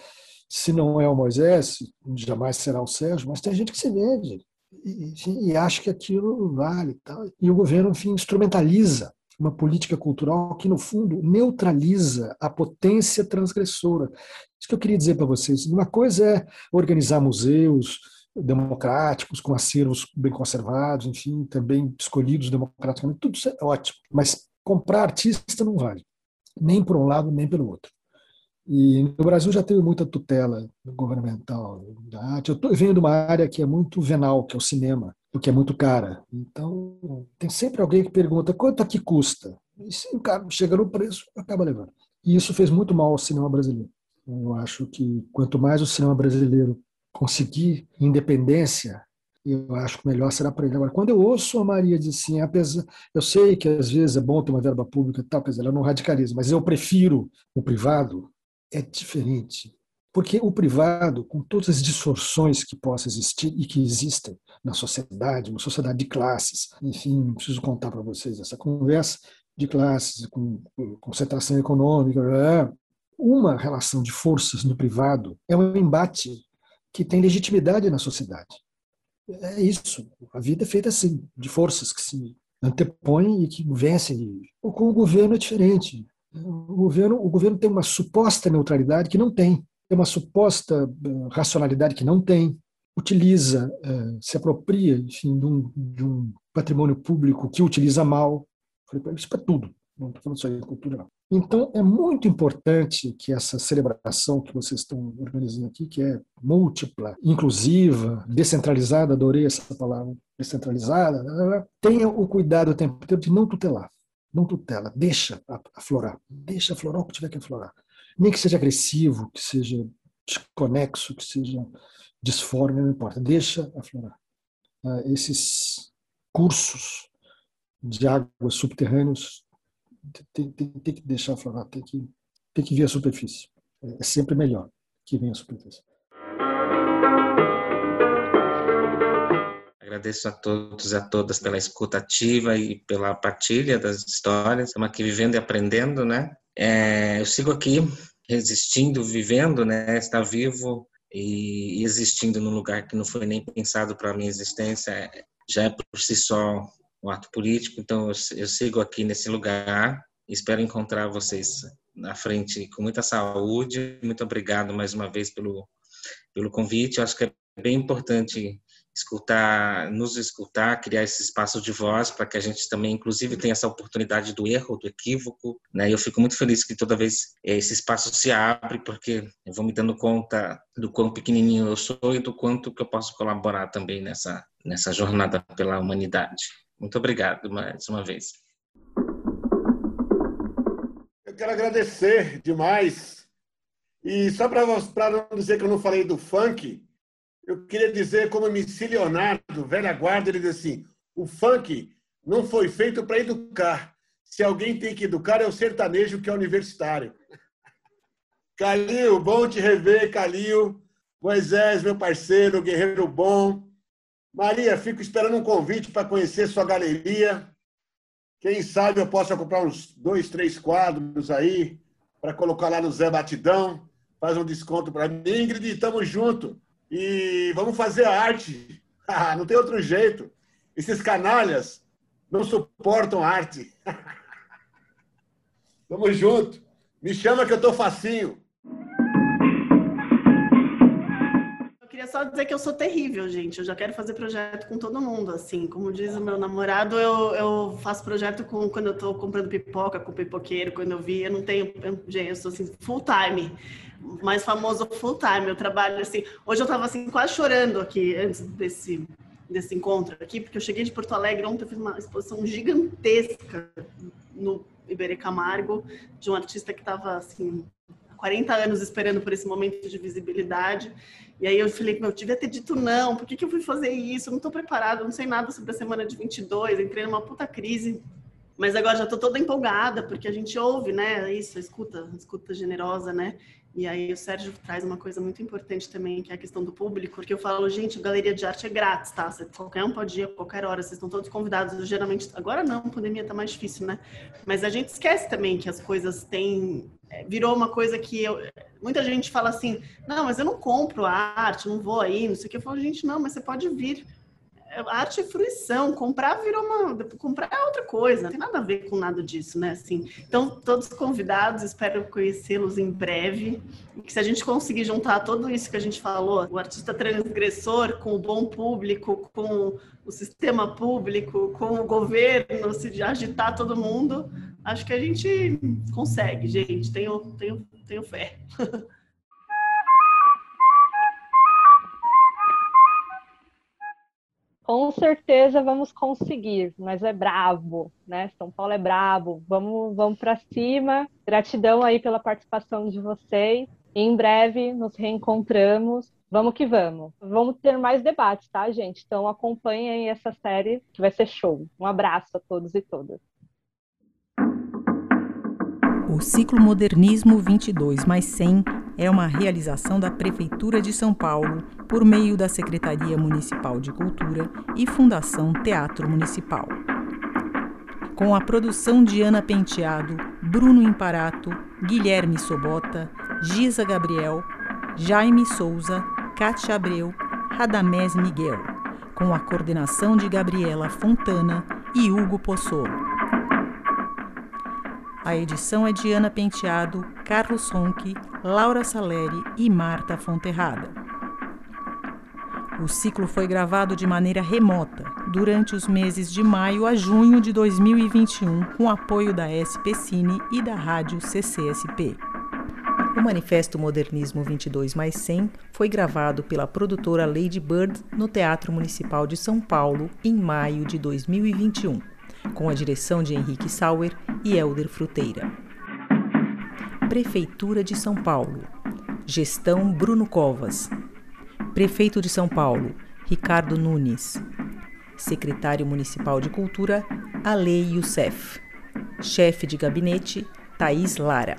Se não é o Moisés, jamais será o Sérgio, mas tem gente que se vende e, e acha que aquilo vale. Tal. E o governo, enfim, instrumentaliza uma política cultural que, no fundo, neutraliza a potência transgressora. Isso que eu queria dizer para vocês. Uma coisa é organizar museus democráticos, com acervos bem conservados, enfim, também escolhidos democraticamente, tudo isso é ótimo. Mas comprar artista não vale, nem por um lado, nem pelo outro. E no Brasil já teve muita tutela governamental da arte. Eu tô, venho de uma área que é muito venal, que é o cinema, porque é muito cara. Então, tem sempre alguém que pergunta quanto aqui custa. E se o cara chega no preço, acaba levando. E isso fez muito mal ao cinema brasileiro. Eu acho que quanto mais o cinema brasileiro conseguir independência, eu acho que melhor será para ele. Agora, quando eu ouço a Maria dizer assim, apesar, eu sei que às vezes é bom ter uma verba pública e tal, quer dizer, ela não radicaliza, mas eu prefiro o privado, é diferente. Porque o privado, com todas as distorções que possam existir e que existem na sociedade, uma sociedade de classes, enfim, não preciso contar para vocês essa conversa de classes, com concentração econômica, uma relação de forças no privado é um embate que tem legitimidade na sociedade. É isso. A vida é feita assim, de forças que se antepõem e que vencem. Com o governo é diferente. O governo, o governo tem uma suposta neutralidade que não tem, tem uma suposta eh, racionalidade que não tem, utiliza, eh, se apropria enfim, de, um, de um patrimônio público que utiliza mal. Isso para tudo, não estou falando só de cultura, não. Então, é muito importante que essa celebração que vocês estão organizando aqui, que é múltipla, inclusiva, descentralizada, adorei essa palavra, descentralizada, tenha o cuidado o tempo inteiro de não tutelar não tutela, deixa aflorar, deixa aflorar o que tiver que aflorar. Nem que seja agressivo, que seja desconexo, que seja disforme, não importa, deixa aflorar. Ah, esses cursos de águas subterrâneos tem, tem, tem, que deixar aflorar, tem que, tem que vir à superfície. É sempre melhor que venha à superfície. Agradeço a todos e a todas pela escuta ativa e pela partilha das histórias. Estamos aqui vivendo e aprendendo, né? É, eu sigo aqui resistindo, vivendo, né? Estar vivo e existindo num lugar que não foi nem pensado para a minha existência já é por si só um ato político. Então eu, sigo aqui nesse lugar. Espero encontrar vocês na frente com muita saúde. Muito obrigado mais uma vez pelo pelo convite. Eu acho que é bem importante escutar, nos escutar, criar esse espaço de voz para que a gente também, inclusive, tenha essa oportunidade do erro, do equívoco, né? Eu fico muito feliz que toda vez esse espaço se abre, porque eu vou me dando conta do quão pequenininho eu sou e do quanto que eu posso colaborar também nessa nessa jornada pela humanidade. Muito obrigado mais uma vez. Eu quero agradecer demais. E só para não dizer que eu não falei do funk, eu queria dizer, como MC Leonardo, velha guarda, ele diz assim: o funk não foi feito para educar. Se alguém tem que educar, é o sertanejo que é universitário. Calil, bom te rever, Calil. Moisés, meu parceiro, guerreiro bom. Maria, fico esperando um convite para conhecer sua galeria. Quem sabe eu possa comprar uns dois, três quadros aí para colocar lá no Zé Batidão. Faz um desconto para mim. Ingrid, estamos junto e vamos fazer a arte. Ah, não tem outro jeito. Esses canalhas não suportam arte. Tamo junto. Me chama que eu tô facinho. Só dizer que eu sou terrível, gente. Eu já quero fazer projeto com todo mundo, assim. Como diz o meu namorado, eu, eu faço projeto com quando eu tô comprando pipoca, com pipoqueiro, quando eu vi, eu não tenho. Eu, gente, eu sou assim, full time mais famoso full time. Eu trabalho assim. Hoje eu estava assim quase chorando aqui antes desse desse encontro aqui, porque eu cheguei de Porto Alegre ontem, eu fiz uma exposição gigantesca no Iberê Camargo de um artista que estava assim 40 anos esperando por esse momento de visibilidade. E aí eu falei, meu, eu devia ter dito não, por que, que eu fui fazer isso? Eu não estou preparada, não sei nada sobre a semana de 22, entrei numa puta crise. Mas agora já estou toda empolgada, porque a gente ouve, né, isso, escuta, escuta generosa, né? E aí o Sérgio traz uma coisa muito importante também, que é a questão do público, porque eu falo, gente, galeria de arte é grátis, tá? qualquer um pode ir a qualquer hora, vocês estão todos convidados. Geralmente, agora não, a pandemia tá mais difícil, né? Mas a gente esquece também que as coisas têm. É, virou uma coisa que eu, Muita gente fala assim, não, mas eu não compro arte, não vou aí, não sei o que. Eu falo, gente, não, mas você pode vir arte é fruição, comprar virou uma. comprar é outra coisa, não tem nada a ver com nada disso, né? Assim, então, todos convidados, espero conhecê-los em breve. E que se a gente conseguir juntar tudo isso que a gente falou, o artista transgressor com o bom público, com o sistema público, com o governo, se agitar todo mundo, acho que a gente consegue, gente. Tenho, tenho, tenho fé. com certeza vamos conseguir, mas é brabo, né? São Paulo é brabo. Vamos, vamos para cima. Gratidão aí pela participação de vocês. Em breve nos reencontramos. Vamos que vamos. Vamos ter mais debates, tá, gente? Então acompanhem essa série que vai ser show. Um abraço a todos e todas. O ciclo Modernismo 22 mais 100 é uma realização da Prefeitura de São Paulo por meio da Secretaria Municipal de Cultura e Fundação Teatro Municipal. Com a produção de Ana Penteado, Bruno Imparato, Guilherme Sobota, Giza Gabriel, Jaime Souza, Cátia Abreu, Radamés Miguel, com a coordenação de Gabriela Fontana e Hugo Possolo. A edição é de Ana Penteado, Carlos Ronque, Laura Saleri e Marta Fonterrada. O ciclo foi gravado de maneira remota durante os meses de maio a junho de 2021, com apoio da SP Cine e da rádio CCSP. O Manifesto Modernismo 22 mais 100 foi gravado pela produtora Lady Bird no Teatro Municipal de São Paulo em maio de 2021 com a direção de Henrique Sauer e Helder Fruteira. Prefeitura de São Paulo. Gestão Bruno Covas. Prefeito de São Paulo, Ricardo Nunes. Secretário Municipal de Cultura, Alei Youssef. Chefe de gabinete, Thaís Lara.